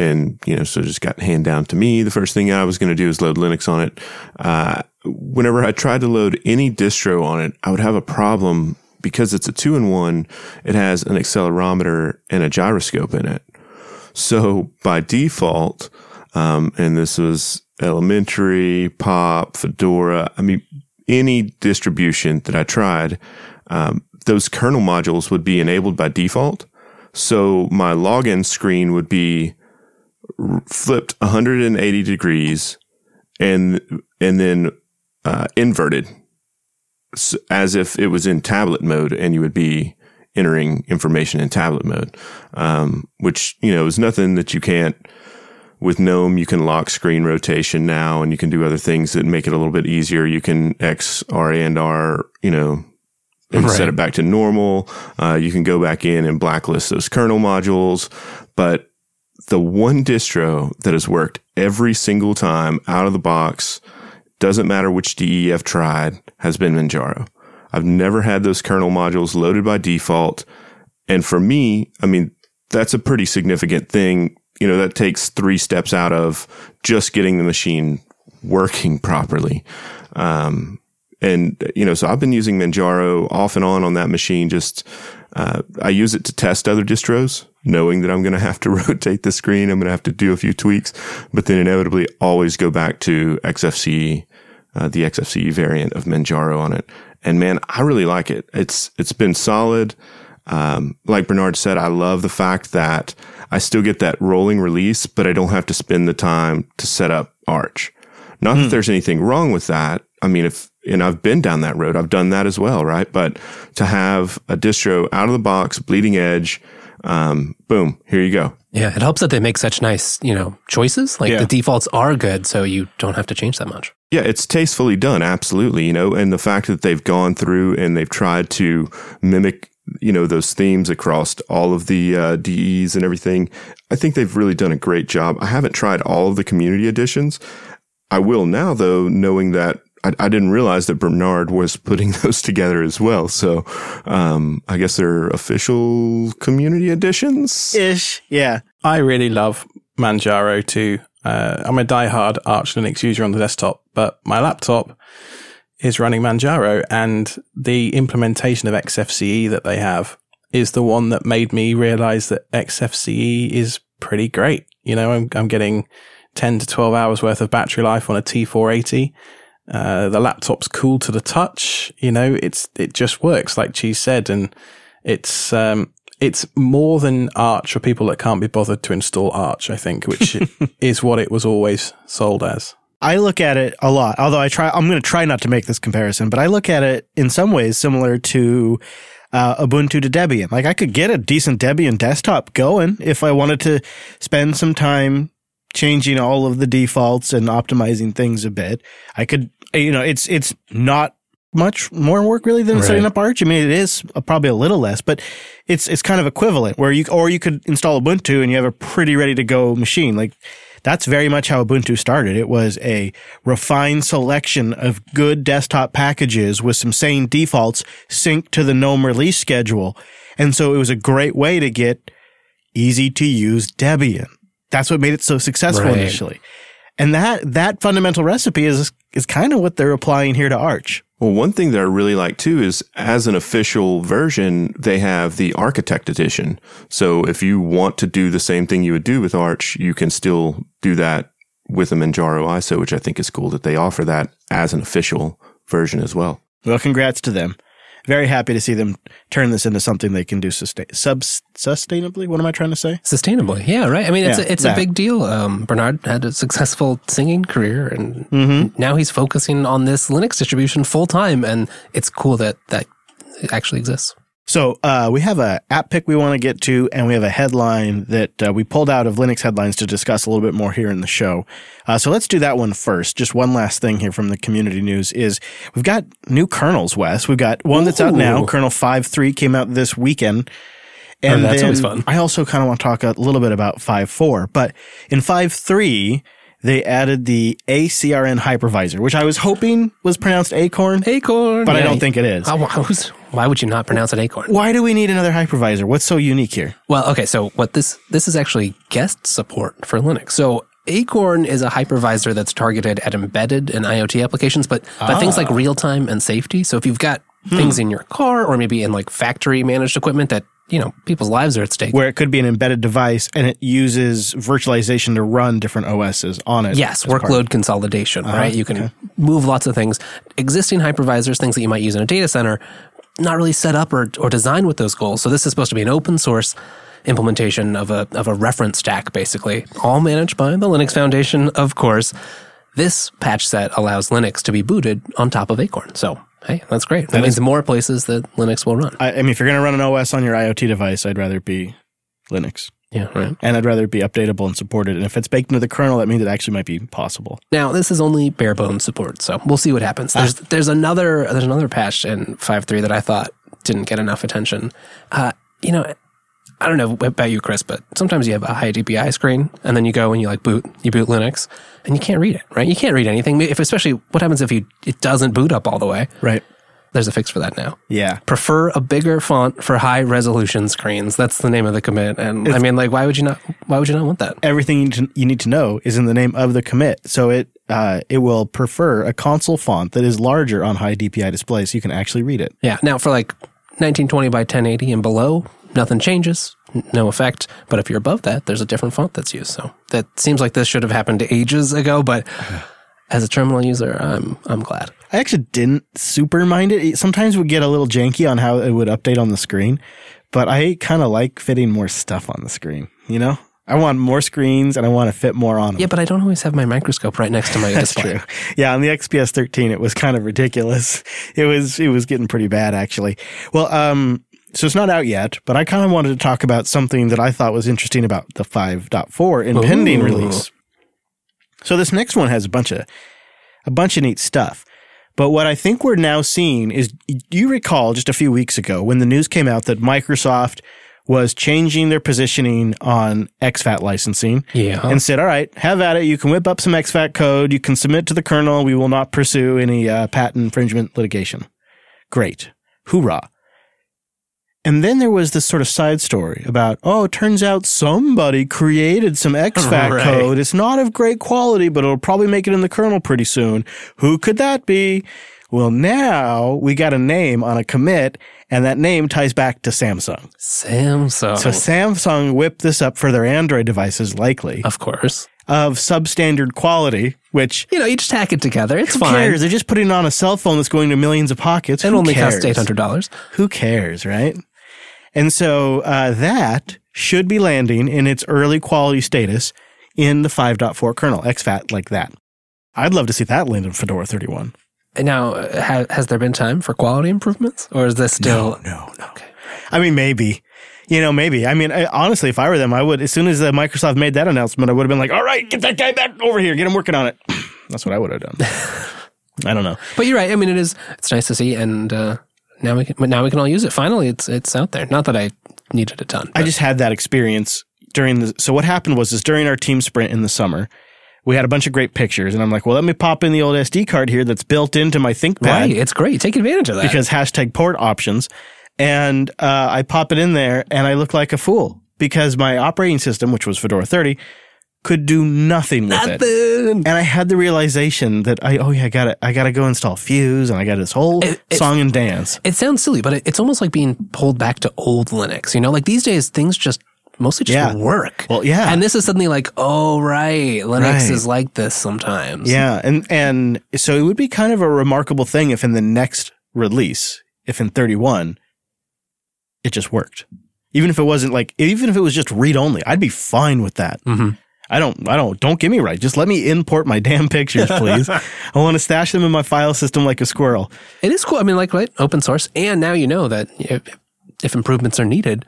and you know, so just got hand down to me. The first thing I was going to do is load Linux on it. Uh, whenever I tried to load any distro on it, I would have a problem because it's a two in one. It has an accelerometer and a gyroscope in it. So by default, um, and this was elementary, pop, Fedora. I mean, any distribution that I tried, um, those kernel modules would be enabled by default. So my login screen would be flipped 180 degrees and and then uh, inverted as if it was in tablet mode and you would be entering information in tablet mode um, which you know is nothing that you can't with gnome you can lock screen rotation now and you can do other things that make it a little bit easier you can xrandr you know and Right. set it back to normal. Uh, you can go back in and blacklist those kernel modules. But the one distro that has worked every single time out of the box, doesn't matter which DE I've tried, has been Manjaro. I've never had those kernel modules loaded by default. And for me, I mean, that's a pretty significant thing. You know, that takes three steps out of just getting the machine working properly. Um, and, you know, so I've been using Manjaro off and on on that machine. Just, uh, I use it to test other distros, knowing that I'm going to have to rotate the screen. I'm going to have to do a few tweaks, but then inevitably always go back to XFCE, uh, the XFCE variant of Manjaro on it. And man, I really like it. It's, it's been solid. Um, like Bernard said, I love the fact that I still get that rolling release, but I don't have to spend the time to set up Arch. Not that there's anything wrong with that. I mean, if, and I've been down that road, I've done that as well, right? But to have a distro out of the box, bleeding edge, um, boom, here you go. Yeah, it helps that they make such nice, you know, choices. Like Yeah. the defaults are good, so you don't have to change that much. Yeah, it's tastefully done, absolutely. You know, and the fact that they've gone through and they've tried to mimic, you know, those themes across all of the uh, DEs and everything, I think they've really done a great job. I haven't tried all of the community editions. I will now, though, knowing that I, I didn't realize that Bernard was putting those together as well. So, um, I guess they're official community editions. Ish. Yeah. I really love Manjaro too. Uh, I'm a diehard Arch Linux user on the desktop, but my laptop is running Manjaro, and the implementation of XFCE that they have is the one that made me realize that XFCE is pretty great. You know, I'm, I'm getting 10 to 12 hours worth of battery life on a T480. Uh, the laptop's cool to the touch. You know, it's, it just works like Cheese said. And it's, um, it's more than Arch for people that can't be bothered to install Arch, I think, which is what it was always sold as. I look at it a lot, although I try, I'm going to try not to make this comparison, but I look at it in some ways similar to uh, Ubuntu to Debian. Like I could get a decent Debian desktop going if I wanted to spend some time changing all of the defaults and optimizing things a bit. I could, you know, it's, it's not much more work really than Right. setting up Arch. I mean, it is probably a little less, but it's, it's kind of equivalent where you, or you could install Ubuntu and you have a pretty ready to go machine. Like that's very much how Ubuntu started. It was a refined selection of good desktop packages with some sane defaults synced to the GNOME release schedule. And so it was a great way to get easy to use Debian. That's what made it so successful Right. initially. And that, that fundamental recipe is, is kind of what they're applying here to Arch. Well, one thing that I really like too is as an official version, they have the architect edition. So if you want to do the same thing you would do with Arch, you can still do that with a Manjaro ISO, which I think is cool that they offer that as an official version as well. Well, congrats to them. Very happy to see them turn this into something they can do sustain, sub, sustainably. What am I trying to say? Sustainably, yeah, right. I mean, it's Yeah, a, it's that. a big deal. Um, Bernard had a successful singing career, and Mm-hmm. now he's focusing on this Linux distribution full time, and it's cool that that actually exists. So uh, we have a app pick we want to get to, and we have a headline that uh, we pulled out of Linux headlines to discuss a little bit more here in the show. Uh, so let's do that one first. Just one last thing here from the community news is we've got new kernels, Wes. We've got one that's out now. Ooh. Kernel 5.3 came out this weekend. And Oh, that's always fun. I also kind of want to talk a little bit about 5.4. But in 5.3, they added the ACRN hypervisor, which I was hoping was pronounced Acorn, Acorn, but I don't think it is. How- who's- why would you not pronounce it Acorn? Why do we need another hypervisor? What's so unique here? Well, okay, so what this this is actually guest support for Linux. So Acorn is a hypervisor that's targeted at embedded and IoT applications, but but things ah. like real time and safety. So if you've got things hmm. in your car or maybe in like factory managed equipment that you know people's lives are at stake. where it could be an embedded device and it uses virtualization to run different OSs on it. Yes, as part workload consolidation, uh-huh, right? You can move lots of things. Existing hypervisors, things that you might use in a data center, not really set up or, or designed with those goals. So this is supposed to be an open source implementation of a of a reference stack, basically, all managed by the Linux Foundation, of course. This patch set allows Linux to be booted on top of Acorn. So hey, that's great. That, means more places that Linux will run. I, I mean, if you're going to run an OS on your IoT device, I'd rather be Linux. Yeah, right. And I'd rather it be updatable and supported. And if it's baked into the kernel, that means it actually might be possible. Now this is only bare bones support, so we'll see what happens. There's there's another there's another patch in 5.3 that I thought didn't get enough attention. Uh, you know, I don't know about you, Chris, but sometimes you have a high DPI screen, and then you go and you like boot, you boot Linux, and you can't read it, right? You can't read anything. If especially what happens if you it doesn't boot up all the way? Right. There's a fix for that now. Yeah. Prefer a bigger font for high resolution screens. That's the name of the commit. And I mean, like, why would you not? Why would you not want that? Everything you need, to, you need to know is in the name of the commit. So it uh, it will prefer a console font that is larger on high DPI displays so you can actually read it. Yeah. Now for like 1920 by 1080 and below, nothing changes, no effect. But if you're above that, there's a different font that's used. So that seems like this should have happened ages ago. But as a terminal user, I'm I'm glad. I actually didn't super mind it. It Sometimes would get a little janky on how it would update on the screen, but I kind of like fitting more stuff on the screen. You know, I want more screens and I want to fit more on them. Yeah, but I don't always have my microscope right next to my That's display. true. Yeah, on the XPS 13, it was kind of ridiculous. It was it was getting pretty bad actually. Well, um, so it's not out yet, but I kind of wanted to talk about something that I thought was interesting about the 5.4 impending Ooh. release. So this next one has a bunch of a bunch of neat stuff. But what I think we're now seeing is do you recall just a few weeks ago when the news came out that Microsoft was changing their positioning on exFAT licensing Yeah. and said, "All right, have at it. You can whip up some exFAT code. You can submit to the kernel. We will not pursue any uh, patent infringement litigation." Great, hoorah! And then there was this sort of side story about, oh, it turns out somebody created some exFAT Right. code. It's not of great quality, but it'll probably make it in the kernel pretty soon. Who could that be? Well, now we got a name on a commit, and that name ties back to Samsung. Samsung. So Samsung whipped this up for their Android devices, likely of course. of substandard quality, which You know, you just hack it together. It's who fine. cares? They're just putting it on a cell phone that's going to millions of pockets. It only cares? costs eight hundred dollars. Who cares, right? And so uh, that should be landing in its early quality status in the 5.4 kernel, exFAT like that. I'd love to see that land in Fedora 31. Now, ha- has there been time for quality improvements, or is this still? no, no. Okay. I mean, maybe. You know, maybe. I mean, I, honestly, if I were them, I would, as soon as uh, Microsoft made that announcement, I would have been like, all right, get that guy back over here, get him working on it. That's what I would have done. I don't know. But you're right. I mean, it is. It's nice to see, and uh, now we can. But now we can all use it. Finally, it's it's out there. Not that I needed a ton. I just had that experience during the. So what happened was, is during our team sprint in the summer, we had a bunch of great pictures, and I'm like, well, let me pop in the old SD card here that's built into my ThinkPad right. It's great. Take advantage of that. because hashtag port options, and uh, I pop it in there, and I look like a fool because my operating system, which was Fedora 30, could do nothing with it. And I had the realization that I oh yeah I got to I got to go install Fuse and I got this whole It- it's- song and dance. It sounds silly, but it, it's almost like being pulled back to old Linux. You know, like these days things just mostly just Yeah. work. Well, yeah. And this is suddenly like, oh right, Linux Right. is like this sometimes. Yeah, and and so it would be kind of a remarkable thing if in the next release, if in 31, it just worked. Even if it wasn't like, even if it was just read only, I'd be fine with that. Mhm. I don't, I don't, don't get me right. Just let me import my damn pictures, please. I want to stash them in my file system like a squirrel. It is cool. I mean, like right, open source, and now you know that if, if improvements are needed,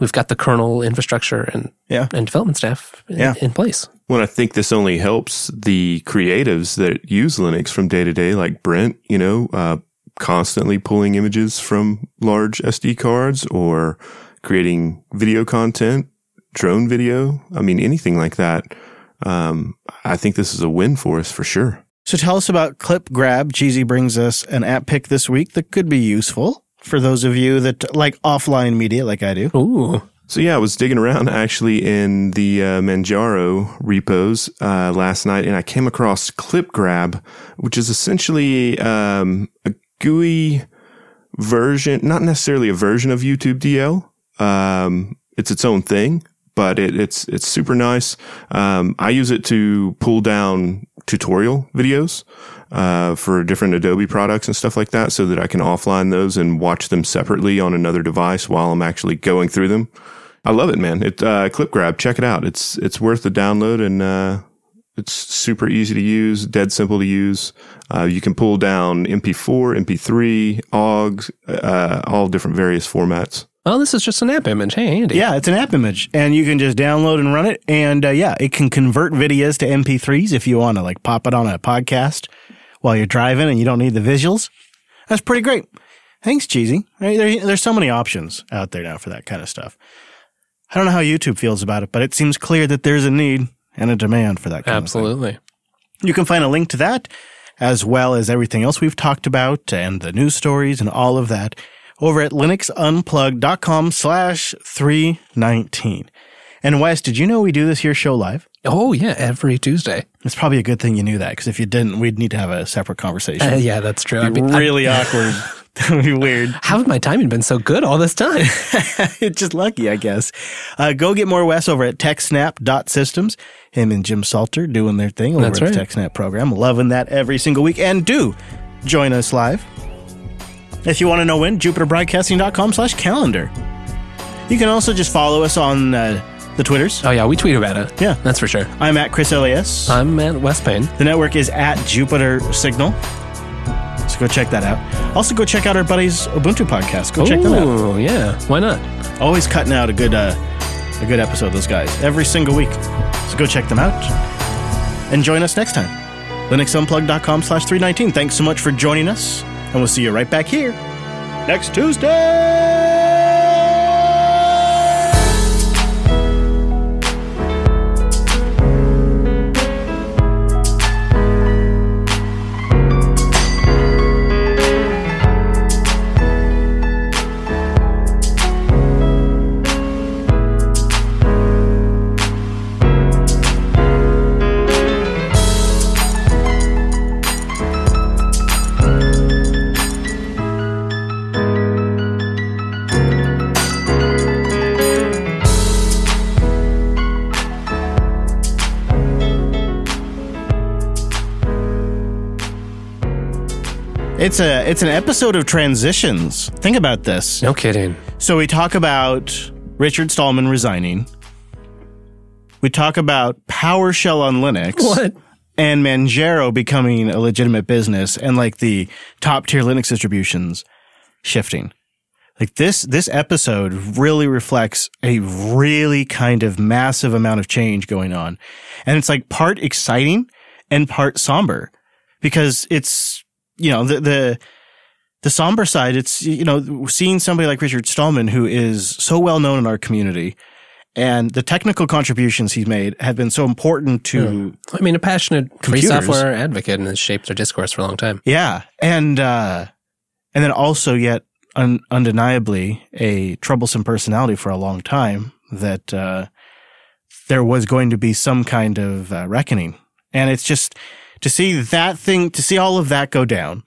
we've got the kernel infrastructure and Yeah. and development staff in, Yeah. in place. Well, I think this only helps the creatives that use Linux from day to day, like Brent, you know, uh, constantly pulling images from large SD cards or creating video content, drone video. I mean, anything like that. Um, I think this is a win for us for sure. So tell us about ClipGrab. Cheesy brings us an app pick this week that could be useful for those of you that like offline media like I do. Ooh, So yeah, I was digging around actually in the uh, Manjaro repos uh, last night, and I came across ClipGrab, which is essentially um, a GUI version, not necessarily a version of YouTube DL. Um, it's its own thing, but it, it's it's super nice. Um, I use it to pull down tutorial videos uh, for different Adobe products and stuff like that, so that I can offline those and watch them separately on another device while I'm actually going through them. I love it, man. It uh, ClipGrab. Check it out. It's it's worth the download and uh, it's super easy to use, dead simple to use. Uh, you can pull down MP4, MP3, OGG, uh, all different various formats. Well, this is just an AppImage. Hey, Andy. Yeah, it's an AppImage, and you can just download and run it. And uh, yeah, it can convert videos to MP3s if you want to like pop it on a podcast while you're driving and you don't need the visuals. That's pretty great. Thanks, cheesy. Right, there- there's so many options out there now for that kind of stuff. I don't know how YouTube feels about it, but it seems clear that there's a need and a demand for that kind of thing. Absolutely. You can find a link to that, as well as everything else we've talked about and the news stories and all of that over at linuxunplugged.com slash 319. And Wes, did you know we do this here show live? Oh yeah, every Tuesday. It's probably a good thing you knew that, because if you didn't, we'd need to have a separate conversation. Uh, yeah, that's true. I'd It'd be- be I'd- really awkward. That'd be weird. how has my timing been so good all this time? it's just lucky, I guess. Uh, go get more Wes over at techsnap.systems. Him and Jim Salter doing their thing over That's at the right. TechSnap program. Loving that every single week. And do join us live. If you want to know when, jupiterbroadcasting.com slash calendar. You can also just follow us on uh, the Twitters. oh yeah, we tweet about it. Yeah. that's for sure. I'm at ChrisLAS. I'm at WesPayne. The network is at Jupiter Signal. So go check that out. Also, go check out our buddies' Ubuntu podcast. Go check them out. Oh yeah, why not? Always cutting out a good uh, a good episode. Those guys every single week. So go check them out and join us next time. LinuxUnplugged.com slash 319. Thanks so much for joining us, and we'll see you right back here next Tuesday. It's a it's an episode of transitions. Think about this. No kidding. So we talk about Richard Stallman resigning. We talk about PowerShell on Linux. What? And Manjaro becoming a legitimate business and like the top tier Linux distributions shifting. Like this, this episode really reflects a really kind of massive amount of change going on. And it's like part exciting and part somber because it's, you know, the, the, the somber side, it's, you know, seeing somebody like Richard Stallman, who is so well known in our community and the technical contributions he's made have been so important to, I mean, a passionate free software advocate and has shaped our discourse for a long time. yeah. And, uh, and then also yet un- undeniably a troublesome personality for a long time that, uh, there was going to be some kind of uh, reckoning. And it's just to see that thing, to see all of that go down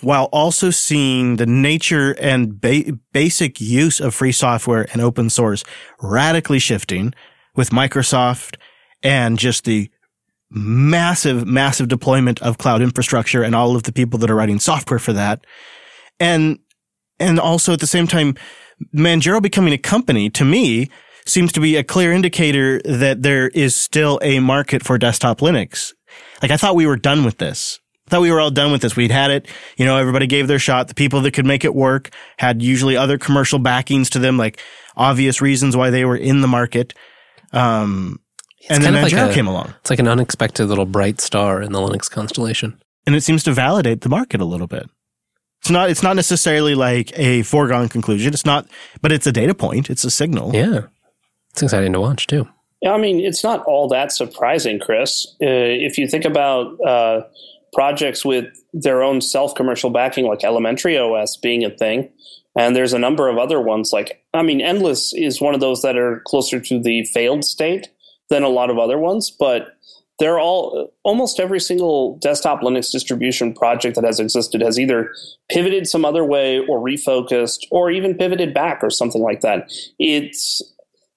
while also seeing the nature and ba- basic use of free software and open source radically shifting with Microsoft and just the massive, massive deployment of cloud infrastructure and all of the people that are writing software for that. And, and also at the same time, Manjaro becoming a company to me seems to be a clear indicator that there is still a market for desktop Linux. Like I thought we were done with this. I thought we were all done with this. We'd had it. You know, everybody gave their shot. The people that could make it work had usually other commercial backings to them, like obvious reasons why they were in the market. Um, and then kind of like Manjaro a- came along. It's like an unexpected little bright star in the Linux constellation. and it seems to validate the market a little bit. It's not. It's not necessarily like a foregone conclusion. It's not, but it's a data point. It's a signal. Yeah. It's exciting to watch too. I mean, it's not all that surprising, Chris. Uh, if you think about uh, projects with their own self commercial backing, like Elementary OS being a thing, and there's a number of other ones, like, I mean, Endless is one of those that are closer to the failed state than a lot of other ones, but they're all almost every single desktop Linux distribution project that has existed has either pivoted some other way or refocused or even pivoted back or something like that. It's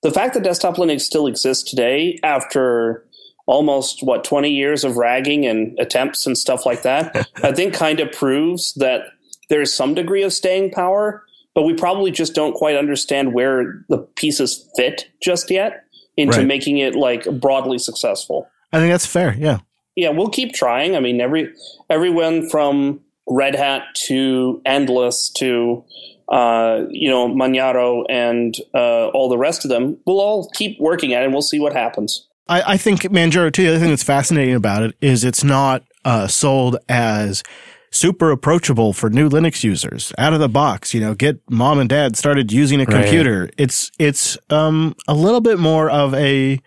the fact that desktop Linux still exists today after almost what 20 years of ragging and attempts and stuff like that, I think kind of proves that there's some degree of staying power, but we probably just don't quite understand where the pieces fit just yet into Right. making it like broadly successful I think that's fair. Yeah. yeah, we'll keep trying. I mean, every everyone from Red Hat to Endless to uh, you know Manjaro and uh, all the rest of them, we'll all keep working at it. and We'll see what happens. I, I think Manjaro too. The other thing that's fascinating about it is it's not uh, sold as super approachable for new Linux users out of the box. You know, get mom and dad started using a Right. computer. It's it's um a little bit more of a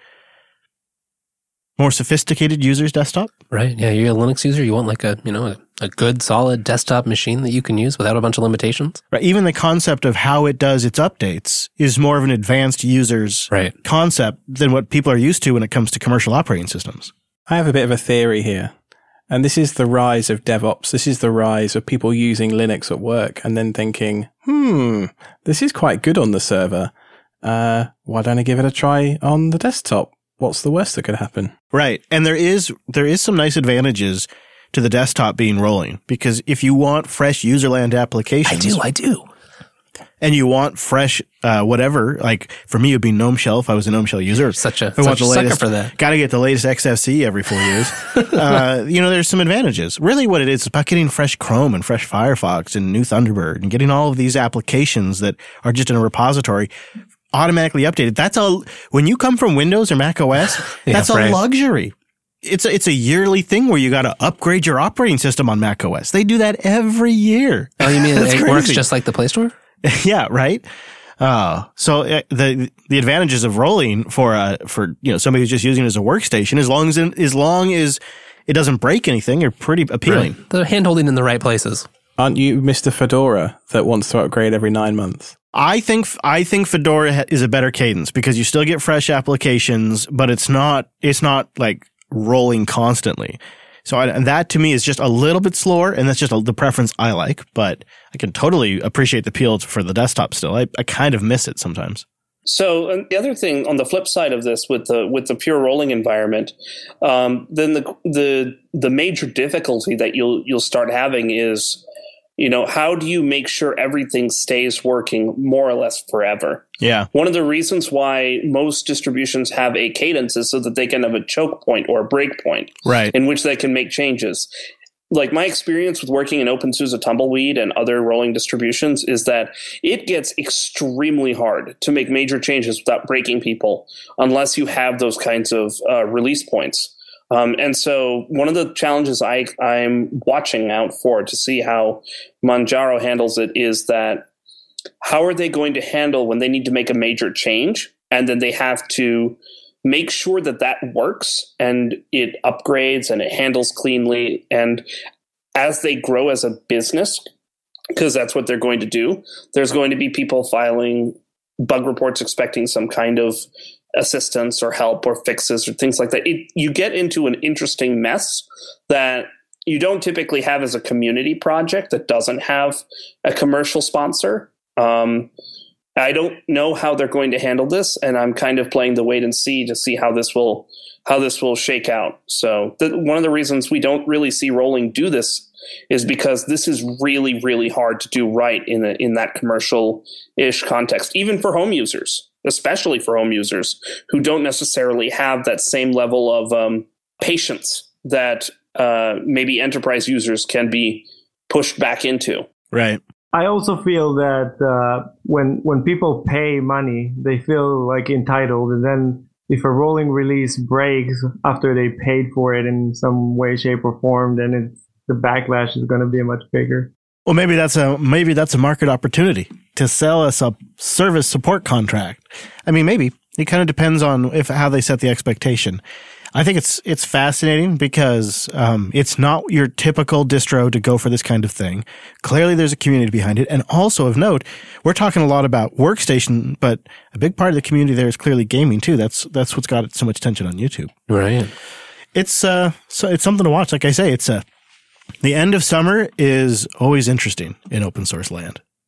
more sophisticated user's desktop. Right. Yeah. You're a Linux user. You want like a, you know, a, a good solid desktop machine that you can use without a bunch of limitations. Right. Even the concept of how it does its updates is more of an advanced user's Right. concept than what people are used to when it comes to commercial operating systems. I have a bit of a theory here. And this is the rise of DevOps. This is the rise of people using Linux at work and then thinking, hmm, this is quite good on the server. Uh, why don't I give it a try on the desktop? What's the worst that could happen? Right. And there is there is some nice advantages to the desktop being rolling because if you want fresh userland applications, I do. I do. and you want fresh uh, whatever, like for me it'd be GNOME Shell if I was a GNOME Shell user. Such a, I want a the sucker latest, for that. Got to get the latest XFC every four years. uh, you know, there's some advantages. Really, what it is is about getting fresh Chrome and fresh Firefox and new Thunderbird and getting all of these applications that are just in a repository automatically updated. That's a when you come from Windows or Mac OS, Yeah, that's a luxury. It's a, it's a yearly thing where you got to upgrade your operating system on Mac OS. They do that every year. Oh, you mean That's it works just like the Play Store? yeah, right. Uh, so uh, the the advantages of rolling for uh for you know somebody who's just using it as a workstation, as long as as long as it doesn't break anything, are pretty appealing. The hand holding in the right places. Aren't you Mr. Fedora that wants to upgrade every nine months? I think I think Fedora ha- is a better cadence because you still get fresh applications, but it's not it's not like rolling constantly. So I, that to me is just a little bit slower, and that's just a, the preference I like. But I can totally appreciate the appeal for the desktop still. I, I kind of miss it sometimes. So and the other thing on the flip side of this, with the with the pure rolling environment, um, then the the the major difficulty that you'll you'll start having is, you know, how do you make sure everything stays working more or less forever? Yeah, One of the reasons why most distributions have a cadence is so that they can have a choke point or a break point right. in which they can make changes. Like my experience with working in OpenSUSE Tumbleweed and other rolling distributions is that it gets extremely hard to make major changes without breaking people unless you have those kinds of uh, release points. Um, and so one of the challenges I, I'm watching out for to see how Manjaro handles it is that how are they going to handle when they need to make a major change and then they have to make sure that that works and it upgrades and it handles cleanly and as they grow as a business because that's what they're going to do there's going to be people filing bug reports expecting some kind of assistance or help or fixes or things like that. It, you get into an interesting mess that you don't typically have as a community project that doesn't have a commercial sponsor. Um, I don't know how they're going to handle this, and I'm kind of playing the wait and see to see how this will how this will shake out. So the, one of the reasons we don't really see Rolling do this is because this is really really hard to do right in a, in that commercial ish context, even for home users, especially for home users who don't necessarily have that same level of um, patience that uh, maybe enterprise users can be pushed back into. Right. I also feel that uh, when when people pay money, they feel like entitled, and then if a rolling release breaks after they paid for it in some way, shape, or form, then it's the backlash is going to be much bigger. Well, maybe that's a maybe that's a market opportunity to sell us a service support contract. I mean, maybe it kind of depends on if how they set the expectation. I think it's it's fascinating because um, it's not your typical distro to go for this kind of thing. Clearly, there's a community behind it, and also of note, we're talking a lot about workstation, but a big part of the community there is clearly gaming too. That's that's what's got so much attention on YouTube Right. it's uh so it's something to watch. Like I say, it's uh the end of summer is always interesting in open source land.